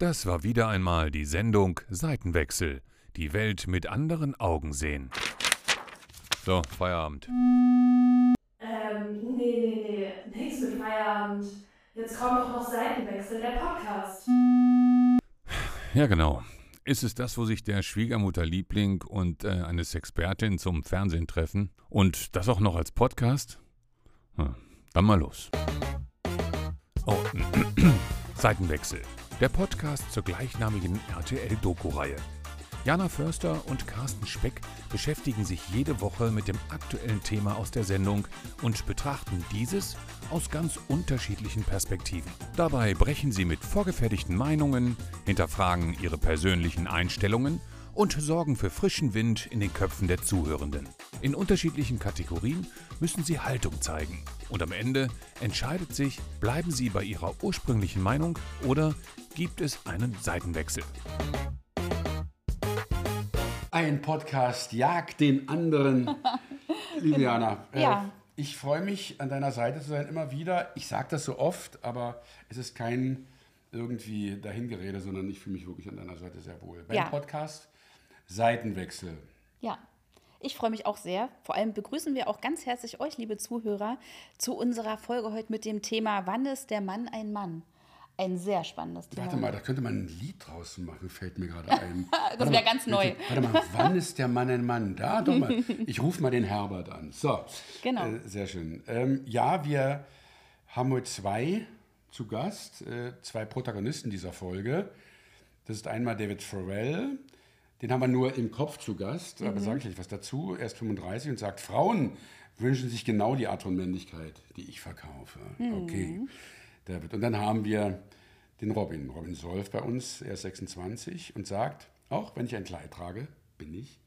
Das war wieder einmal die Sendung Seitenwechsel. Die Welt mit anderen Augen sehen. So, Feierabend. Ähm, nee, nee, nee, nichts mit Feierabend. Jetzt kommt doch noch Seitenwechsel, der Podcast. Ja, genau. Ist es das, wo sich der Schwiegermutterliebling und äh, eine Sexpertin zum Fernsehen treffen? Und das auch noch als Podcast? Hm, dann mal los. Oh, Seitenwechsel. Der Podcast zur gleichnamigen RTL-Doku-Reihe. Jana Förster und Carsten Speck beschäftigen sich jede Woche mit dem aktuellen Thema aus der Sendung und betrachten dieses aus ganz unterschiedlichen Perspektiven. Dabei brechen sie mit vorgefertigten Meinungen, hinterfragen ihre persönlichen Einstellungen und sorgen für frischen Wind in den Köpfen der Zuhörenden. In unterschiedlichen Kategorien müssen sie Haltung zeigen. Und am Ende entscheidet sich, bleiben sie bei ihrer ursprünglichen Meinung oder gibt es einen Seitenwechsel. Ein Podcast jagt den anderen. Liebe Jana, äh, Ja. ich freue mich, an deiner Seite zu sein, immer wieder. Ich sage das so oft, aber es ist kein irgendwie Dahingerede, sondern ich fühle mich wirklich an deiner Seite sehr wohl. Beim Ja. Podcast Seitenwechsel. Ja, ich freue mich auch sehr. Vor allem begrüßen wir auch ganz herzlich euch, liebe Zuhörer, zu unserer Folge heute mit dem Thema Wann ist der Mann ein Mann? Ein sehr spannendes Thema. Warte mal, da könnte man ein Lied draus machen, fällt mir gerade ein. Das Warte wär mal, ganz neu. Warte mal, wann ist der Mann ein Mann? Da, doch mal. Ich rufe mal den Herbert an. So, Genau. äh, sehr schön. Ähm, ja, wir haben heute zwei zu Gast, äh, zwei Protagonisten dieser Folge. Das ist einmal David Farrell, den haben wir nur im Kopf zu Gast, Mhm. aber sage ich gleich was dazu. Er ist 35 und sagt, Frauen wünschen sich genau die Art von Männlichkeit, die ich verkaufe. Mhm. Okay, David. Und dann haben wir den Robin, Robin Solf bei uns, er ist 26 und sagt, auch wenn ich ein Kleid trage, bin ich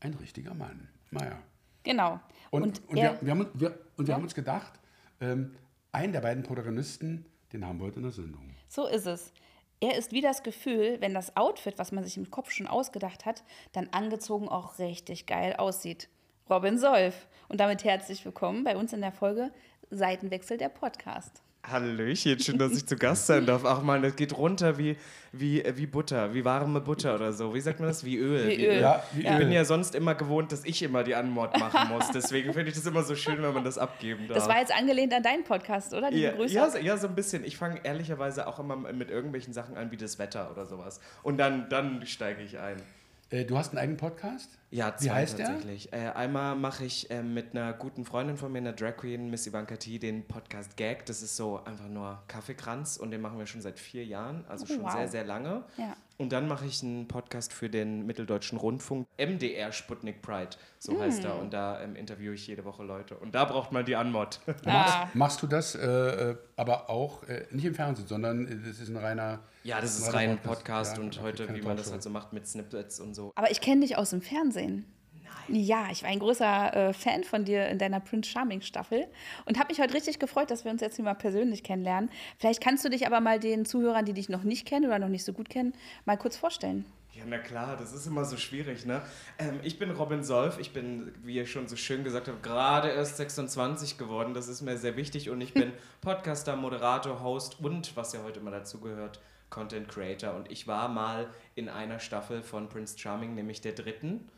ein richtiger Mann. Naja. Genau. Und, Und, und, wir, wir, haben, wir, und wir Ja? haben uns gedacht, ähm, einen der beiden Protagonisten, den haben wir heute in der Sendung. so ist es. Er ist wie das Gefühl, wenn das Outfit, was man sich im Kopf schon ausgedacht hat, dann angezogen auch richtig geil aussieht. Robin Solf. Und damit herzlich willkommen bei uns in der Folge Seitenwechsel der Podcast. Hallöchen, schön, dass ich zu Gast sein darf. Ach man, das geht runter wie, wie, wie Butter, wie warme Butter oder so. Wie sagt man das? Wie Öl. Wie Öl. Ja, wie Ich Öl. bin ja sonst immer gewohnt, dass ich immer die Anmord machen muss. Deswegen finde ich das immer so schön, wenn man das abgeben darf. Das war jetzt angelehnt an deinen Podcast, oder? Ja, Grüße. ja, so, ja, so ein bisschen. Ich fange ehrlicherweise auch immer mit irgendwelchen Sachen an, wie das Wetter oder sowas. Und dann, dann steige ich ein. Äh, du hast einen eigenen Podcast? Ja, Wie zwei heißt der? tatsächlich. Äh, einmal mache ich ähm, mit einer guten Freundin von mir, einer Drag Queen, Miss Ivanka T, den Podcast Gag. Das ist so einfach nur Kaffeekranz und den machen wir schon seit vier Jahren, also Oh, schon wow. sehr, sehr lange. Ja. Und dann mache ich einen Podcast für den Mitteldeutschen Rundfunk, MDR Sputnik Pride, so heißt Hm. er. Und da ähm, interviewe ich jede Woche Leute. Und da braucht man die Anmod. Ah, Machst du das äh, äh, aber auch äh, nicht im Fernsehen, sondern äh, das ist ein reiner. ja, das ist reiner rein Podcast Ja, und heute, wie man das halt so macht mit Snippets und so. aber ich kenne dich aus dem Fernsehen. Ja, ich war ein großer äh, Fan von dir in deiner Prince Charming Staffel und habe mich heute richtig gefreut, dass wir uns jetzt hier mal persönlich kennenlernen. Vielleicht kannst du dich aber mal den Zuhörern, die dich noch nicht kennen oder noch nicht so gut kennen, mal kurz vorstellen. Ja, na klar, das ist immer so schwierig, ne? Ähm, ich bin Robin Solf, ich bin, wie ihr schon so schön gesagt habt, gerade erst 26 geworden, das ist mir sehr wichtig und ich bin Podcaster, Moderator, Host und, was ja heute mal dazu gehört, Content Creator und ich war mal in einer Staffel von Prince Charming, nämlich der dritten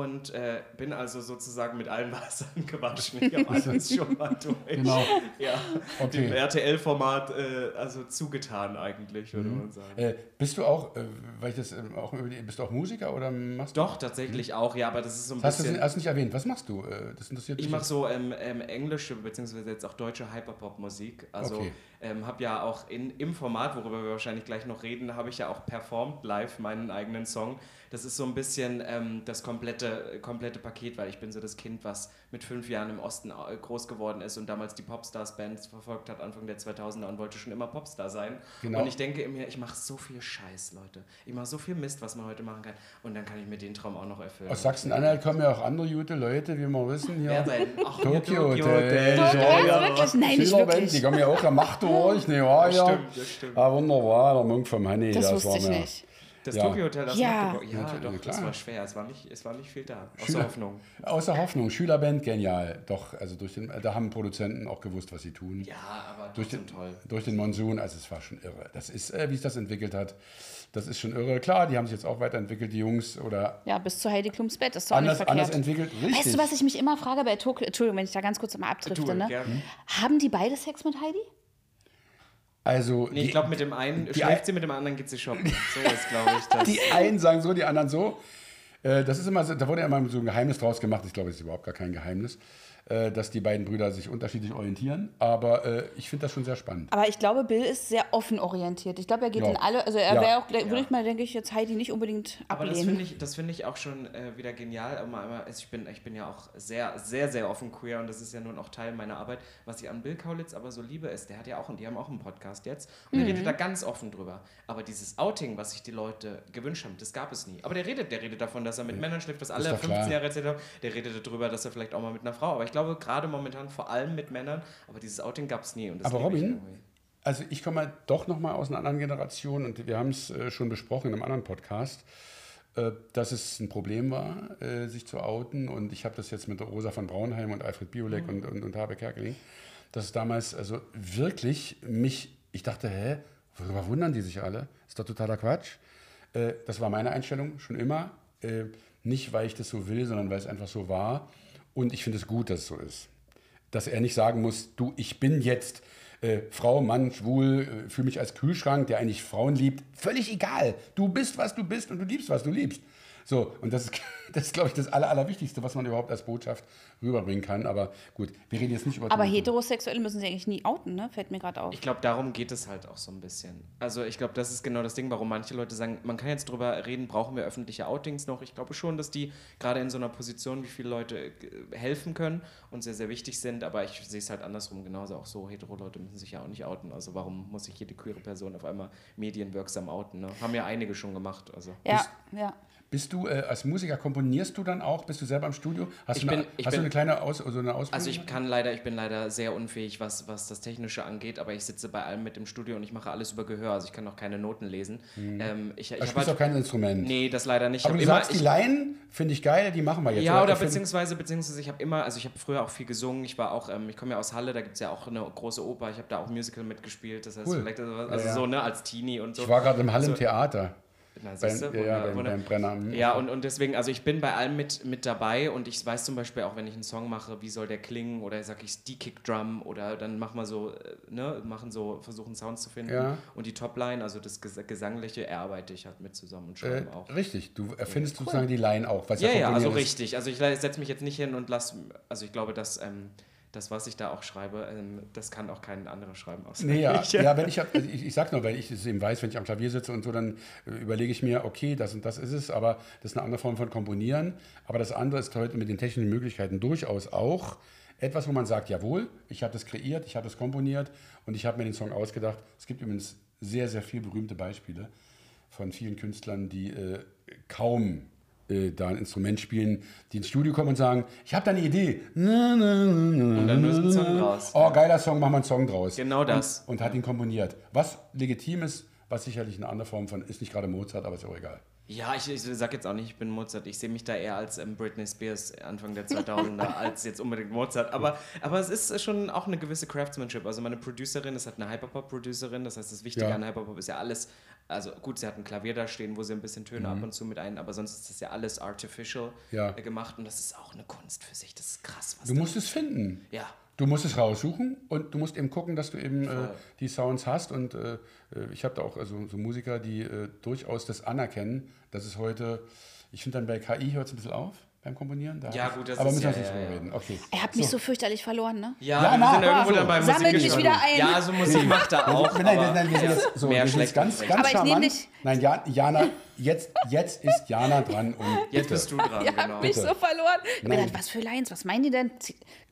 und äh, bin also sozusagen mit allen Wassern gewaschen. Ich habe alles schon mal durch. Genau. Ja, Okay. dem RTL-Format äh, also zugetan eigentlich, würde man sagen. Äh, bist du auch, äh, weil ich das ähm, auch über die- bist du auch Musiker oder machst du? Doch, tatsächlich auch, ja, aber das ist so ein Das hast du bisschen... hast du nicht erwähnt. Was machst du? Äh, das interessiert Ich mache so ähm, ähm, englische beziehungsweise jetzt auch deutsche Hyperpop-Musik. Also Okay. Ähm, habe ja auch in, im Format, worüber wir wahrscheinlich gleich noch reden, habe ich ja auch performt live meinen eigenen Song. Das ist so ein bisschen ähm, das komplette, komplette Paket, weil ich bin so das Kind, was mit fünf Jahren im Osten äh, groß geworden ist und damals die Popstars-Bands verfolgt hat, Anfang der 2000er und wollte schon immer Popstar sein. Genau. Und ich denke in mir, ich mache so viel Scheiß, Leute. Ich mache so viel Mist, was man heute machen kann. Und dann kann ich mir den Traum auch noch erfüllen. Aus Sachsen-Anhalt kommen ja auch andere gute Leute, wie wir wissen. Hier. Wer denn? Ach, Tokyo Tokyo Hotel. Hotel. Ja, Ernst, ja. wirklich? Nein, nicht wirklich. Die kommen ja auch, der macht durch, ne, ja, Das ja. stimmt, das stimmt. Ah, wunderbar, der Munk vom Hanni. Das war wusste ich mir- nicht. Das Ja. Tokyo Hotel, das Ja. Magdeburg. Ja, Natürlich, doch, na das klar. war schwer. Es war nicht, es war nicht viel da. Außer Schüler- Hoffnung. Außer Hoffnung, Schülerband, genial. Doch, also durch den, da haben Produzenten auch gewusst, was sie tun. Ja, aber durch den, toll. durch den Monsun, also es war schon irre. Das ist, äh, wie sich das entwickelt hat, das ist schon irre. Klar, die haben sich jetzt auch weiterentwickelt, die Jungs, oder Ja, bis zu Heidi Klums Bett. Das ist doch anders, nicht anders entwickelt. Richtig. Weißt du, was ich mich immer frage bei Tokyo? Entschuldigung, wenn ich da ganz kurz mal abdrifte. Ne? Haben die beide Sex mit Heidi? Also, Nee, ich glaube, mit dem einen schläft sie, mit dem anderen geht sie shoppen. So ist, glaube ich, das. Die einen sagen so, die anderen so. Äh, Das ist immer, so- da wurde ja immer so ein Geheimnis draus gemacht. Ich glaube, es ist überhaupt gar kein Geheimnis, äh, dass die beiden Brüder sich unterschiedlich orientieren. Aber äh, ich finde das schon sehr spannend. Aber ich glaube, Bill ist sehr offen orientiert. Ich glaube, er geht Ja. in alle, also er Ja. wäre auch, würde ich mal, denke ich, jetzt Heidi nicht unbedingt Aber das ablehnen. finde ich, das finde ich auch schon äh, wieder genial. Also ich, bin, ich bin ja auch sehr, sehr, sehr offen queer und das ist ja nun auch Teil meiner Arbeit. Was ich an Bill Kaulitz aber so liebe, ist, der hat ja auch, und die haben auch einen Podcast jetzt und der redet da ganz offen drüber. Aber dieses Outing, was sich die Leute gewünscht haben, das gab es nie. Aber der redet, der redet davon, dass er mit Männern schläft, was alle doch 15 klar. Jahre erzählt haben. Der redet darüber, dass er vielleicht auch mal mit einer Frau. Aber ich glaube, gerade momentan vor allem mit Männern, aber dieses Outing gab es nie. Aber ich Robin, irgendwie. Also ich komme doch noch mal aus einer anderen Generation und wir haben es äh, schon besprochen in einem anderen Podcast, äh, dass es ein Problem war, äh, sich zu outen. Und ich habe das jetzt mit Rosa von Braunheim und Alfred Biolek und, und, und Habe Kerkeling, dass es damals also wirklich mich, ich dachte, hä, worüber wundern die sich alle? Ist doch totaler Quatsch. Das war meine Einstellung schon immer. Nicht, weil ich das so will, sondern weil es einfach so war. Und ich finde es gut, dass es so ist. Dass er nicht sagen muss, du, ich bin jetzt äh, Frau, Mann, schwul, äh, fühle mich als Kühlschrank, der eigentlich Frauen liebt. Völlig egal. Du bist, was du bist und du liebst, was du liebst. So, und das ist, das ist glaube ich, das Aller, Allerwichtigste, was man überhaupt als Botschaft rüberbringen kann. Aber gut, wir reden jetzt nicht über... Aber Tokio. Heterosexuelle müssen sie eigentlich nie outen, ne? Fällt mir gerade auf. Ich glaube, darum geht es halt auch so ein bisschen. Also ich glaube, das ist genau das Ding, warum manche Leute sagen, man kann jetzt drüber reden, brauchen wir öffentliche Outings noch. Ich glaube schon, dass die gerade in so einer Position, wie viele Leute äh, helfen können und sehr, sehr wichtig sind. Aber ich sehe es halt andersrum genauso. Auch so, hetero-Leute müssen sich ja auch nicht outen. Also warum muss sich jede queere Person auf einmal medienwirksam outen? Ne? Haben ja einige schon gemacht. Also. ja, ja. Bist du äh, als Musiker, komponierst du dann auch? Bist du selber im Studio? Hast, Ich du, eine, bin- hast du bin- eine kleine Aus, so eine Ausbildung? Also ich kann leider, ich bin leider sehr unfähig, was, was das Technische angeht, aber ich sitze bei allem mit im Studio und ich mache alles über Gehör, also ich kann auch keine Noten lesen. Ähm, ich ich du hab spielst auch kein Instrument. Nee, das leider nicht. Ich Aber du immer- sagst, die ich- Laien finde ich geil, die machen wir jetzt. Ja, oder find- beziehungsweise, beziehungsweise ich habe immer, also ich habe früher auch viel gesungen. Ich war auch, ähm, ich komme ja aus Halle, da gibt es ja auch eine große Oper. Ich habe da auch Musical mitgespielt. Das heißt, Cool. vielleicht, also, also Ja, ja. so, ne, als Teenie und so. Ich war gerade im Halle im Also- Theater. Na, siehste, ja, ja, wunder- beim, Brenner. Ja, und, und deswegen, also ich bin bei allem mit, mit dabei und ich weiß zum Beispiel auch, wenn ich einen Song mache, wie soll der klingen oder sag ich die Kick Drum oder dann machen wir so, äh, ne, machen so, versuchen Sounds zu finden. Ja. Und die Topline, also das Ges Gesangliche, erarbeite ich halt mit zusammen und Äh, schreibe auch. richtig, du erfindest sozusagen die Laien auch. Was Ja, ja, also ist. richtig. Also ich setze mich jetzt nicht hin und lasse, also ich glaube, dass ähm, das, was ich da auch schreibe, ähm, das kann auch kein anderer schreiben. Außer Nee, ja, ich. ja, wenn ich, hab- also ich, ich sag nur, weil ich es eben weiß, wenn ich am Klavier sitze und so, dann äh, überlege ich mir, okay, das und das ist es, aber das ist eine andere Form von Komponieren. Aber das andere ist heute mit den technischen Möglichkeiten durchaus auch etwas, wo man sagt, jawohl, ich habe das kreiert, ich habe das komponiert und ich habe mir den Song ausgedacht. Es gibt übrigens sehr, sehr viele berühmte Beispiele von vielen Künstlern, die äh, kaum äh, da ein Instrument spielen, die ins Studio kommen und sagen, ich habe da eine Idee. Na, na, na, Und dann löst ein Song draus. Oh, geiler Song, machen wir einen Song draus. Genau das. Und, und hat ihn komponiert. Was legitim ist, was sicherlich eine andere Form von, ist nicht gerade Mozart, aber ist auch egal. Ja, ich, ich sag jetzt auch nicht, ich bin Mozart. Ich sehe mich da eher als ähm, Britney Spears Anfang der 2000er als jetzt unbedingt Mozart. Aber, aber es ist schon auch eine gewisse Craftsmanship. Also meine Producerin ist halt eine Hyperpop-Producerin. Das heißt, das Wichtige Ja. an Hyperpop ist ja alles, also gut, sie hat ein Klavier da stehen, wo sie ein bisschen Töne ab und zu mit ein, aber sonst ist das ja alles artificial Mhm. Ja. äh, gemacht und das ist auch eine Kunst für sich. Das ist krass, was Du musst es finden. Ja. Du musst es raussuchen und du musst eben gucken, dass du eben äh, die Sounds hast. Und äh, äh, ich habe da auch also, so Musiker, die äh, durchaus das anerkennen. Das ist heute, ich finde dann bei KI hört es ein bisschen auf beim Komponieren. Da Ja, gut, das aber ist müssen wir ja- drüber ja. reden. Okay. Er hat mich so fürchterlich verloren, ne? Ja, Ja, wir na, sind irgendwo so. dann bei Sammelt mich wieder ein. Ja, so Musik macht er auch. Nein, nein, aber- nein, wir sind jetzt, so, Mehr wir sind jetzt schlecht ganz, ganz Aber ich nehm charmant. dich- Nein, ja, Jana, jetzt, jetzt ist Jana dran. Und Jetzt bitte. bist du dran, Ihr genau. habt mich Bitte. so verloren. Ich gedacht, was für Lines, was meinen die denn?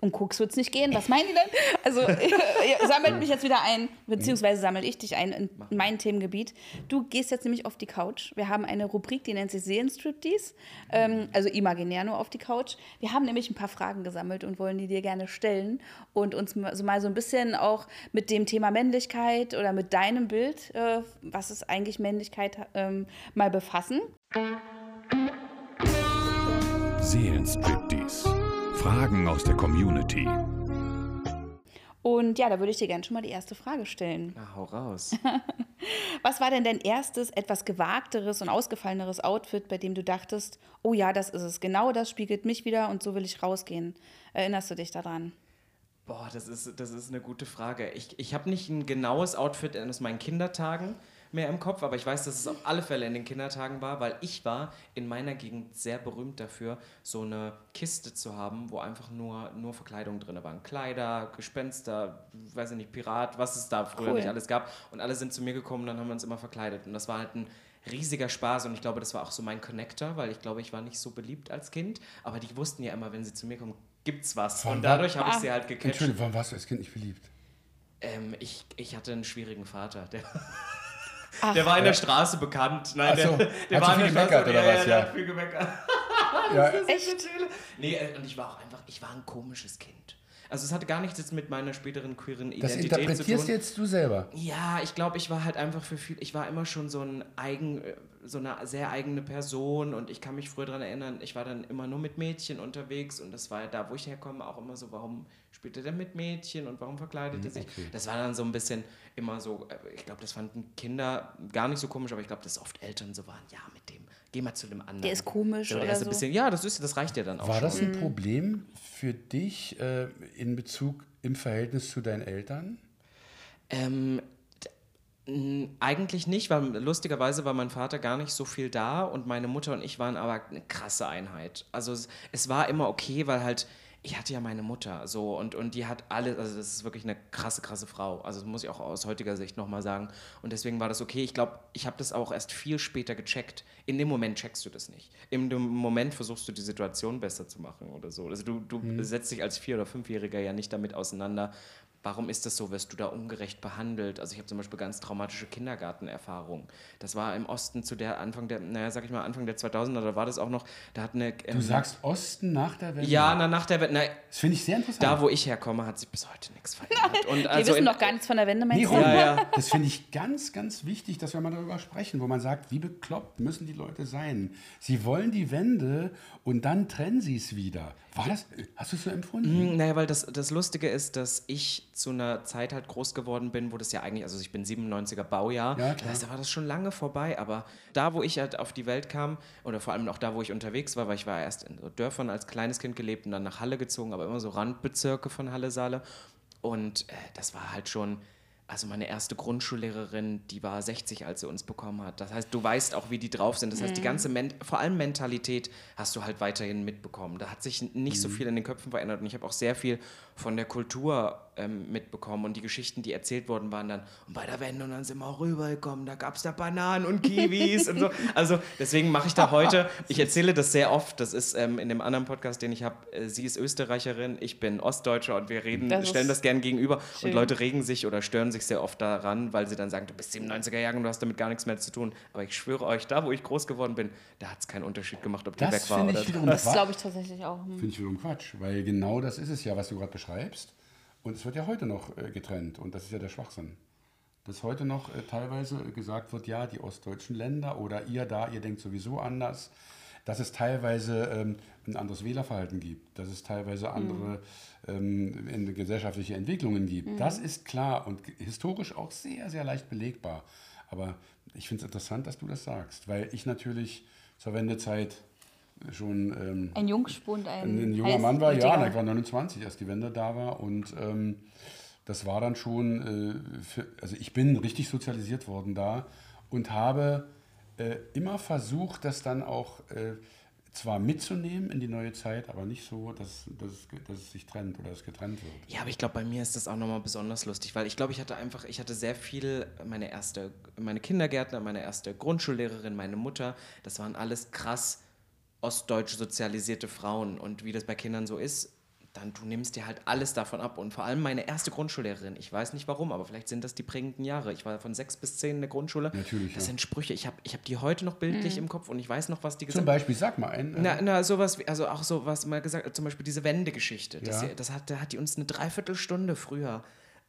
Um Koks wird es nicht gehen, was meinen die denn? Also, ihr sammelt mich jetzt wieder ein, beziehungsweise sammel ich dich ein in mein Themengebiet. Du gehst jetzt nämlich auf die Couch. Wir haben eine Rubrik, die nennt sich Seelenstriptease, ähm, also imaginär nur auf die Couch. Wir haben nämlich ein paar Fragen gesammelt und wollen die dir gerne stellen und uns mal so, mal so ein bisschen auch mit dem Thema Männlichkeit oder mit deinem Bild, äh, was ist eigentlich Männlichkeit, ähm, mal befassen. Seelenstriptease. Fragen aus der Community. Und ja, da würde ich dir gerne schon mal die erste Frage stellen. Na, hau raus. Was war denn dein erstes, etwas gewagteres und ausgefalleneres Outfit, bei dem du dachtest, oh ja, das ist es, genau das spiegelt mich wieder und so will ich rausgehen? Erinnerst du dich daran? Boah, das ist, das ist eine gute Frage. Ich, ich habe nicht ein genaues Outfit aus meinen Kindertagen mehr im Kopf, aber ich weiß, dass es auf alle Fälle in den Kindertagen war, weil ich war in meiner Gegend sehr berühmt dafür, so eine Kiste zu haben, wo einfach nur, nur Verkleidung drin waren. Kleider, Gespenster, weiß ich nicht, Pirat, was es da früher Cool. nicht alles gab. Und alle sind zu mir gekommen und dann haben wir uns immer verkleidet. Und das war halt ein riesiger Spaß und ich glaube, das war auch so mein Connector, weil ich glaube, ich war nicht so beliebt als Kind, aber die wussten ja immer, wenn sie zu mir kommen, gibt's was. Von Und dadurch habe ich sie halt gecatcht. Entschuldigung, warum warst du als Kind nicht beliebt? Ähm, ich, ich hatte einen schwierigen Vater. Der, Ach. der war in der Straße bekannt. Nein, so. der, der Hat war in viel Straße. gemeckert, oder was? Ja, der Ja. hat viel gemeckert. Ja, Echt? Nee, äh, und ich war auch einfach, ich war ein komisches Kind. Also es hatte gar nichts jetzt mit meiner späteren queeren das Identität zu interpretierst tun. jetzt du selber. Ja, ich glaube, ich war halt einfach für viel, ich war immer schon so ein eigen, äh, so eine sehr eigene Person und ich kann mich früher daran erinnern, ich war dann immer nur mit Mädchen unterwegs und das war ja da, wo ich herkomme, auch immer so, warum spielt er denn mit Mädchen und warum verkleidet er sich? okay. Das war dann so ein bisschen immer so, äh, ich glaube, das fanden Kinder gar nicht so komisch, aber ich glaube, dass oft Eltern so waren, ja, mit dem, geh mal zu dem anderen. Der ist komisch So, der oder ist ein so. bisschen, ja, das, ist, das reicht ja dann auch War schon. das ein Problem für dich äh, in Bezug im Verhältnis zu deinen Eltern? Ähm, eigentlich nicht, weil lustigerweise war mein Vater gar nicht so viel da und meine Mutter und ich waren aber eine krasse Einheit. Also es, es war immer okay, weil halt ich hatte ja meine Mutter so und, und die hat alles, also das ist wirklich eine krasse, krasse Frau. Also das muss ich auch aus heutiger Sicht nochmal sagen. Und deswegen war das okay. Ich glaube, ich habe das auch erst viel später gecheckt. In dem Moment checkst du das nicht. In dem Moment versuchst du die Situation besser zu machen oder so. Also du, du setzt dich als Vier- oder Fünfjähriger ja nicht damit auseinander, warum ist das so, wirst du da ungerecht behandelt? Also ich habe zum Beispiel ganz traumatische Kindergartenerfahrungen. Das war im Osten zu der Anfang der, naja, sag ich mal, Anfang der 2000er, da war das auch noch, da hat eine... Du ähm, sagst Osten nach der Wende. Ja, na, nach der Wende, na, Das finde ich sehr interessant. da wo ich herkomme, hat sich bis heute nichts verändert. Und Wir also wissen in- doch gar nichts von der Wende, Nee, meinst du? Ron, Ja, ja. Das finde ich ganz, ganz wichtig, dass wir mal darüber sprechen, wo man sagt, wie bekloppt müssen die Leute sein. Sie wollen die Wende und dann trennen sie es wieder. War das, hast du es so empfunden? Hm, Naja, weil das, das Lustige ist, dass ich zu einer Zeit halt groß geworden bin, wo das ja eigentlich, also ich bin 97er Baujahr, Ja, das klar. heißt, da war das schon lange vorbei, aber da, wo ich halt auf die Welt kam, oder vor allem auch da, wo ich unterwegs war, weil ich war erst in Dörfern als kleines Kind gelebt und dann nach Halle gezogen, aber immer so Randbezirke von Halle, Saale und äh, das war halt schon, also meine erste Grundschullehrerin, die war 60, als sie uns bekommen hat. Das heißt, du weißt auch, wie die drauf sind. Das heißt, die ganze, Men vor allem Mentalität hast du halt weiterhin mitbekommen. Da hat sich nicht so viel in den Köpfen verändert und ich habe auch sehr viel von der Kultur ähm, mitbekommen und die Geschichten, die erzählt worden waren dann, und bei der Wende und dann sind wir auch rübergekommen, da gab es da Bananen und Kiwis und so. Also deswegen mache ich da heute, ich erzähle das sehr oft, das ist ähm, in dem anderen Podcast, den ich habe, äh, sie ist Österreicherin, ich bin Ostdeutscher und wir reden, Das stellen das gern gegenüber schön. und Leute regen sich oder stören sich sehr oft daran, weil sie dann sagen, du bist 97er Jahre und du hast damit gar nichts mehr zu tun. Aber ich schwöre euch, da wo ich groß geworden bin, da hat es keinen Unterschied gemacht, ob die Das weg war oder Das glaube ich tatsächlich auch. Hm. Finde ich wiederum Quatsch, weil genau das ist es ja, was du gerade beschreibst. Und es wird ja heute noch äh, getrennt und das ist ja der Schwachsinn. Dass heute noch äh, teilweise gesagt wird, ja, die ostdeutschen Länder oder ihr da, ihr denkt sowieso anders. Dass es teilweise ähm, ein anderes Wählerverhalten gibt, dass es teilweise andere ähm, in- gesellschaftliche Entwicklungen gibt. Das ist klar und historisch auch sehr, sehr leicht belegbar. Aber ich finde es interessant, dass du das sagst, weil ich natürlich zur Wendezeit schon ähm, Ein Jungspund, ein, ein junger Mann war, ja, ich war 29, als die Wende da war. Und ähm, das war dann schon, äh, für, also ich bin richtig sozialisiert worden da und habe äh, immer versucht, das dann auch äh, zwar mitzunehmen in die neue Zeit, aber nicht so, dass, dass, es, dass es sich trennt oder es getrennt wird. Ja, aber ich glaube, bei mir ist das auch nochmal besonders lustig, weil ich glaube, ich hatte einfach, ich hatte sehr viel, meine erste, meine Kindergärtner, meine erste Grundschullehrerin, meine Mutter, das waren alles krass ostdeutsch sozialisierte Frauen und wie das bei Kindern so ist, dann du nimmst dir halt alles davon ab und vor allem meine erste Grundschullehrerin, ich weiß nicht warum, aber vielleicht sind das die prägenden Jahre. Ich war von sechs bis zehn in der Grundschule. Natürlich, Das ja. sind Sprüche, ich habe ich hab die heute noch bildlich im Kopf und ich weiß noch, was die Zum gesagt Beispiel, sag mal einen. äh, na, na, sowas, wie, also auch so was mal gesagt, zum Beispiel diese Wendegeschichte. Das, Ja. das hat, da hat die uns eine Dreiviertelstunde früher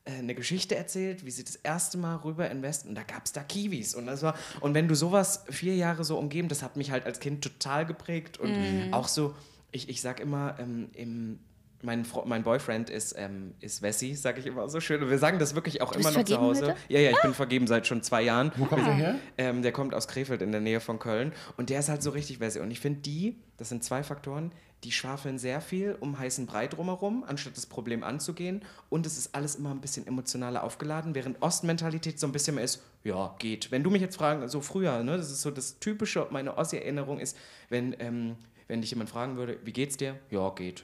eine Geschichte erzählt, wie sie das erste Mal rüber in Westen und da gab es da Kiwis und das war und wenn du sowas vier Jahre so umgeben, das hat mich halt als Kind total geprägt und Mhm. auch so, ich, ich sag immer, ähm, im, mein, Fro- mein Boyfriend ist, ähm, ist Wessi, sag ich immer so schön und wir sagen das wirklich auch bist immer noch zu Hause. heute? Ja, ja, ich bin vergeben seit schon zwei Jahren. Wo kommt der her? Ähm, der kommt aus Krefeld in der Nähe von Köln und der ist halt so richtig Wessi. Und ich finde die, das sind zwei Faktoren, die schwafeln sehr viel um heißen Brei drumherum, anstatt das Problem anzugehen. Und es ist alles immer ein bisschen emotionaler aufgeladen, während Ostmentalität so ein bisschen mehr ist, ja, geht. Wenn du mich jetzt fragen, so früher, ne, das ist so das Typische, meine Ossi-Erinnerung ist, wenn, ähm, wenn dich jemand fragen würde, wie geht's dir? Ja, geht.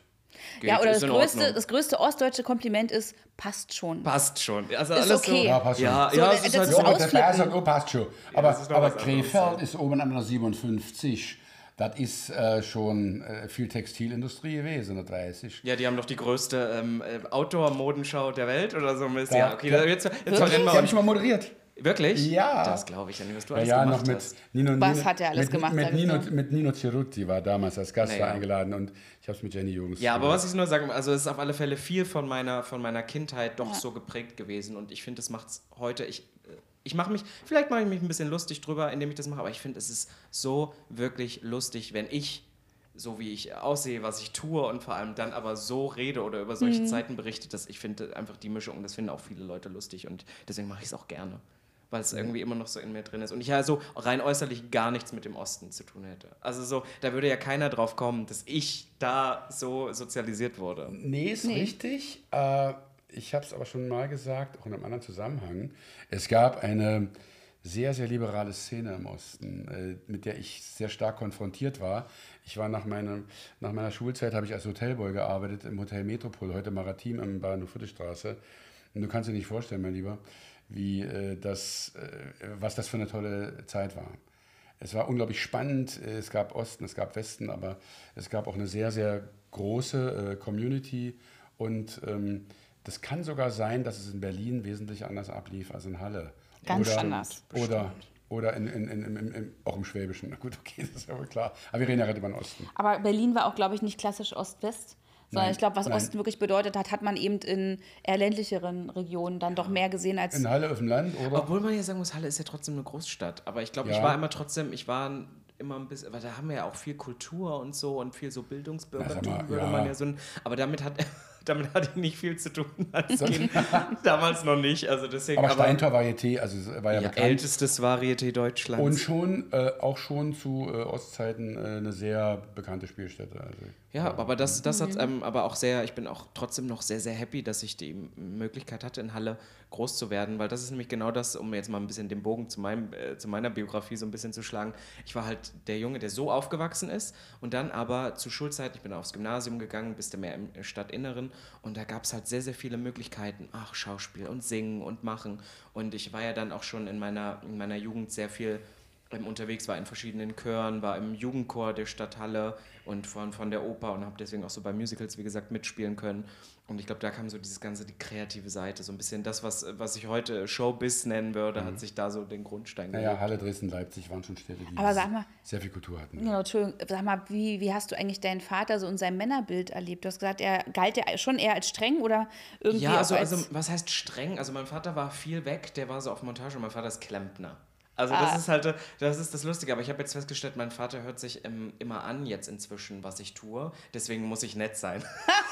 Geht Ja, oder das größte, das größte ostdeutsche Kompliment ist, passt schon. Passt schon. Also Ist alles okay. So, Ja, passt schon. Ja, So, ja, das es ist ist halt so. Ja, der sagt, oh, passt schon. Aber, das ist noch aber Krefeld ja. ist oben an der 57. Das ist äh, schon äh, viel Textilindustrie gewesen, der 30. Ja, die haben doch die größte ähm, äh, Outdoor-Modenschau der Welt oder so. Mist. Da- Ja, okay, da- jetzt, jetzt Die verrennen wir habe uns. ich mal moderiert. Wirklich? Ja. Das glaube ich ja nicht, was du Ja, alles ja, gemacht noch mit hast. Nino, Was Nino, hat er alles mit, gemacht, Mit Nino, mit Nino Cerutti war damals als Gast Naja. eingeladen und ich habe es mit Jenny Jungs. Ja, aber was ich nur sagen, also es ist auf alle Fälle viel von meiner, von meiner Kindheit doch so geprägt gewesen und ich finde, das macht es heute, ich, äh, ich mache mich, vielleicht mache ich mich ein bisschen lustig drüber, indem ich das mache, aber ich finde, es ist so wirklich lustig, wenn ich so wie ich aussehe, was ich tue und vor allem dann aber so rede oder über Mhm. solche Zeiten berichte, dass ich finde einfach die Mischung, das finden auch viele Leute lustig und deswegen mache ich es auch gerne. Weil es irgendwie immer noch so in mir drin ist. Und ich ja so rein äußerlich gar nichts mit dem Osten zu tun hätte. Also so, da würde ja keiner drauf kommen, dass ich da so sozialisiert wurde. Nee, ist Nee. richtig. Äh, ich habe es aber schon mal gesagt, auch in einem anderen Zusammenhang. Es gab eine sehr, sehr liberale Szene im Osten, äh, mit der ich sehr stark konfrontiert war. Ich war nach, meinem, nach meiner Schulzeit, habe ich als Hotelboy gearbeitet im Hotel Metropol, heute Maritim im Bahnhof Friedrichstraße. Und du kannst dir nicht vorstellen, mein Lieber, wie äh, das, äh, was das für eine tolle Zeit war. Es war unglaublich spannend. Es gab Osten, es gab Westen, aber es gab auch eine sehr, sehr große äh, Community. Und ähm, das kann sogar sein, dass es in Berlin wesentlich anders ablief als in Halle. Ganz oder, anders. Oder, oder in, in, in, auch im Schwäbischen. Na gut, okay, das ist ja wohl klar. Aber wir reden ja gerade über den Osten. Aber Berlin war auch, glaube ich, nicht klassisch Ost-West. Sondern Nein, ich glaube, was nein. Osten wirklich bedeutet hat, hat man eben in eher ländlicheren Regionen dann doch mehr gesehen als. In Halle auf dem Land, oder? Obwohl man ja sagen muss, Halle ist ja trotzdem eine Großstadt. Aber ich glaube, ich Ja. war immer trotzdem, ich war immer ein bisschen, weil da haben wir ja auch viel Kultur und so und viel so Bildungsbürgertum, mal, würde ja. man ja so ein, aber damit hat damit hatte ich nicht viel zu tun als Kind. Damals noch nicht. Also deswegen, aber Steintor Varieté, also es war ja, ja, bekannt. ältestes Varieté Deutschlands. Und schon, äh, auch schon zu äh, Ostzeiten äh, eine sehr bekannte Spielstätte. Also, Ja, aber das, das hat ähm, aber auch sehr, ich bin auch trotzdem noch sehr, sehr happy, dass ich die Möglichkeit hatte, in Halle groß zu werden, weil das ist nämlich genau das, um jetzt mal ein bisschen den Bogen zu, meinem, äh, zu meiner Biografie so ein bisschen zu schlagen. Ich war halt der Junge, der so aufgewachsen ist und dann aber zu Schulzeit, ich bin aufs Gymnasium gegangen, bist du mehr im Stadtinneren und da gab es halt sehr, sehr viele Möglichkeiten. Ach, Schauspiel und Singen und Machen. Und ich war ja dann auch schon in meiner, in meiner Jugend sehr viel unterwegs war in verschiedenen Chören, war im Jugendchor der Stadthalle und von, von der Oper und habe deswegen auch so bei Musicals, wie gesagt, mitspielen können. Und ich glaube, da kam so dieses ganze, die kreative Seite, so ein bisschen das, was, was ich heute Showbiz nennen würde, hat sich da so den Grundstein naja, Halle, Dresden, Leipzig waren schon Städte, die Aber sag mal- sehr viel Kultur hatten. Genau, Entschuldigung, sag mal, wie, wie hast du eigentlich deinen Vater so in seinem Männerbild erlebt? Du hast gesagt, er galt er schon eher als streng oder irgendwie Ja, also, als. also was heißt streng? Also mein Vater war viel weg, der war so auf Montage und mein Vater ist Klempner. Also Ah. das ist halt, das ist das Lustige, aber ich habe jetzt festgestellt, mein Vater hört sich ähm, immer an jetzt inzwischen, was ich tue, deswegen muss ich nett sein.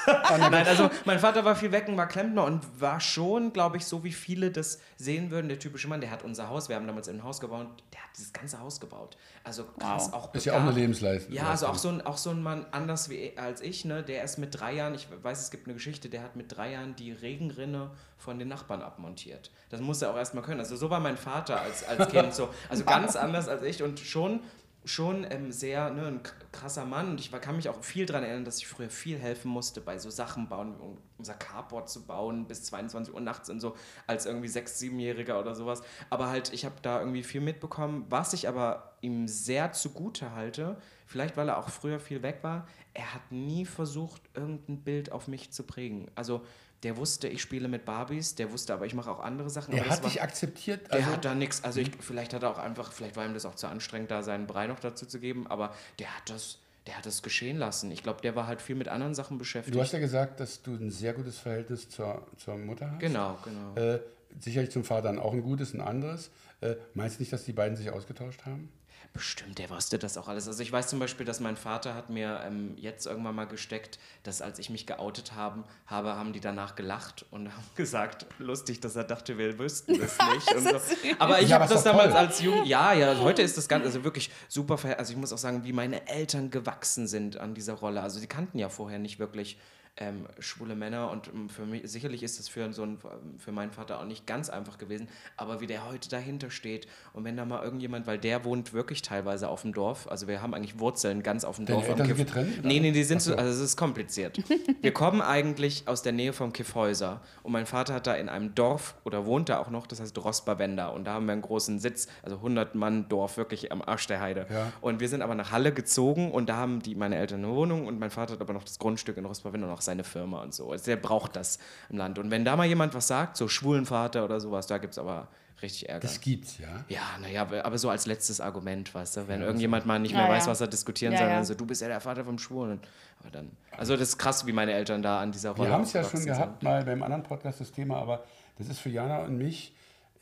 Nein, also mein Vater war viel weg und war Klempner und war schon, glaube ich, so wie viele das sehen würden, der typische Mann, der hat unser Haus, wir haben damals ein Haus gebaut, der hat dieses ganze Haus gebaut. Also krass, auch Ist ja auch eine. Lebensleistung. Ja, also auch so, ein, auch so ein Mann anders wie als ich, ne, der ist mit drei Jahren, ich weiß, es gibt eine Geschichte, der hat mit drei Jahren die Regenrinne von den Nachbarn abmontiert. Das muss er auch erstmal können. Also so war mein Vater als, als Kind so. Also ganz anders als ich und schon schon ähm, sehr ne, ein krasser Mann und ich war, kann mich auch viel daran erinnern, dass ich früher viel helfen musste bei so Sachen bauen, um unser Carport zu bauen bis 22 Uhr nachts und so, als irgendwie sechs, siebenjähriger oder sowas. Aber halt, ich habe da irgendwie viel mitbekommen, was ich aber ihm sehr zugute halte, vielleicht weil er auch früher viel weg war, er hat nie versucht, irgendein Bild auf mich zu prägen. Also der wusste, ich spiele mit Barbies, der wusste aber, ich mache auch andere Sachen. Er das hat war- dich akzeptiert. der Also, hat da nichts, also ich, vielleicht hat er auch einfach, vielleicht war ihm das auch zu anstrengend, da seinen Brei noch dazu zu geben, aber der hat das, der hat es geschehen lassen. Ich glaube, der war halt viel mit anderen Sachen beschäftigt. Du hast ja gesagt, dass du ein sehr gutes Verhältnis zur, zur Mutter hast. genau, genau. Äh, sicherlich zum Vater dann auch ein gutes, ein anderes. Äh, meinst du nicht, dass die beiden sich ausgetauscht haben? Bestimmt, der wusste das auch alles. Also ich weiß zum Beispiel, dass mein Vater hat mir ähm, jetzt irgendwann mal gesteckt, dass als ich mich geoutet haben, habe, haben die danach gelacht und haben gesagt, lustig, dass er dachte, wir wüssten das nicht. und so. Aber ich Ja, habe das damals toll. als Jugend, ja, ja, heute ist das Ganze also wirklich super, also ich muss auch sagen, wie meine Eltern gewachsen sind an dieser Rolle. Also sie kannten ja vorher nicht wirklich ähm, schwule Männer und ähm, für mich, sicherlich ist das für so einen, für meinen Vater auch nicht ganz einfach gewesen, aber wie der heute dahinter steht und wenn da mal irgendjemand, weil der wohnt wirklich teilweise auf dem Dorf, also wir haben eigentlich Wurzeln ganz auf dem Deine Dorf. am Eltern sind getrennt? Nee, nee, die sind so. so, also es ist kompliziert. Wir kommen eigentlich aus der Nähe vom Kiffhäuser und mein Vater hat da in einem Dorf oder wohnt da auch noch, das heißt Rosberwender und da haben wir einen großen Sitz, also 100 Mann Dorf, wirklich am Arsch der Heide. Ja. Und wir sind aber nach Halle gezogen und da haben die meine Eltern eine Wohnung und mein Vater hat aber noch das Grundstück in Rosberwender und auch seine Firma und so. Also der braucht das im Land. Und wenn da mal jemand was sagt, so schwulen Vater oder sowas, da gibt es aber richtig Ärger. Das gibt's, ja. Ja, naja, aber so als letztes Argument, weißt du, wenn irgendjemand mal nicht Ja, mehr ja. weiß, was er diskutieren Ja, soll, ja. dann so, du bist ja der Vater vom Schwulen. Aber dann, also das ist krass, wie meine Eltern da an dieser Rolle Wir haben es ja schon gehabt, mal beim anderen Podcast das Thema, aber das ist für Jana und mich,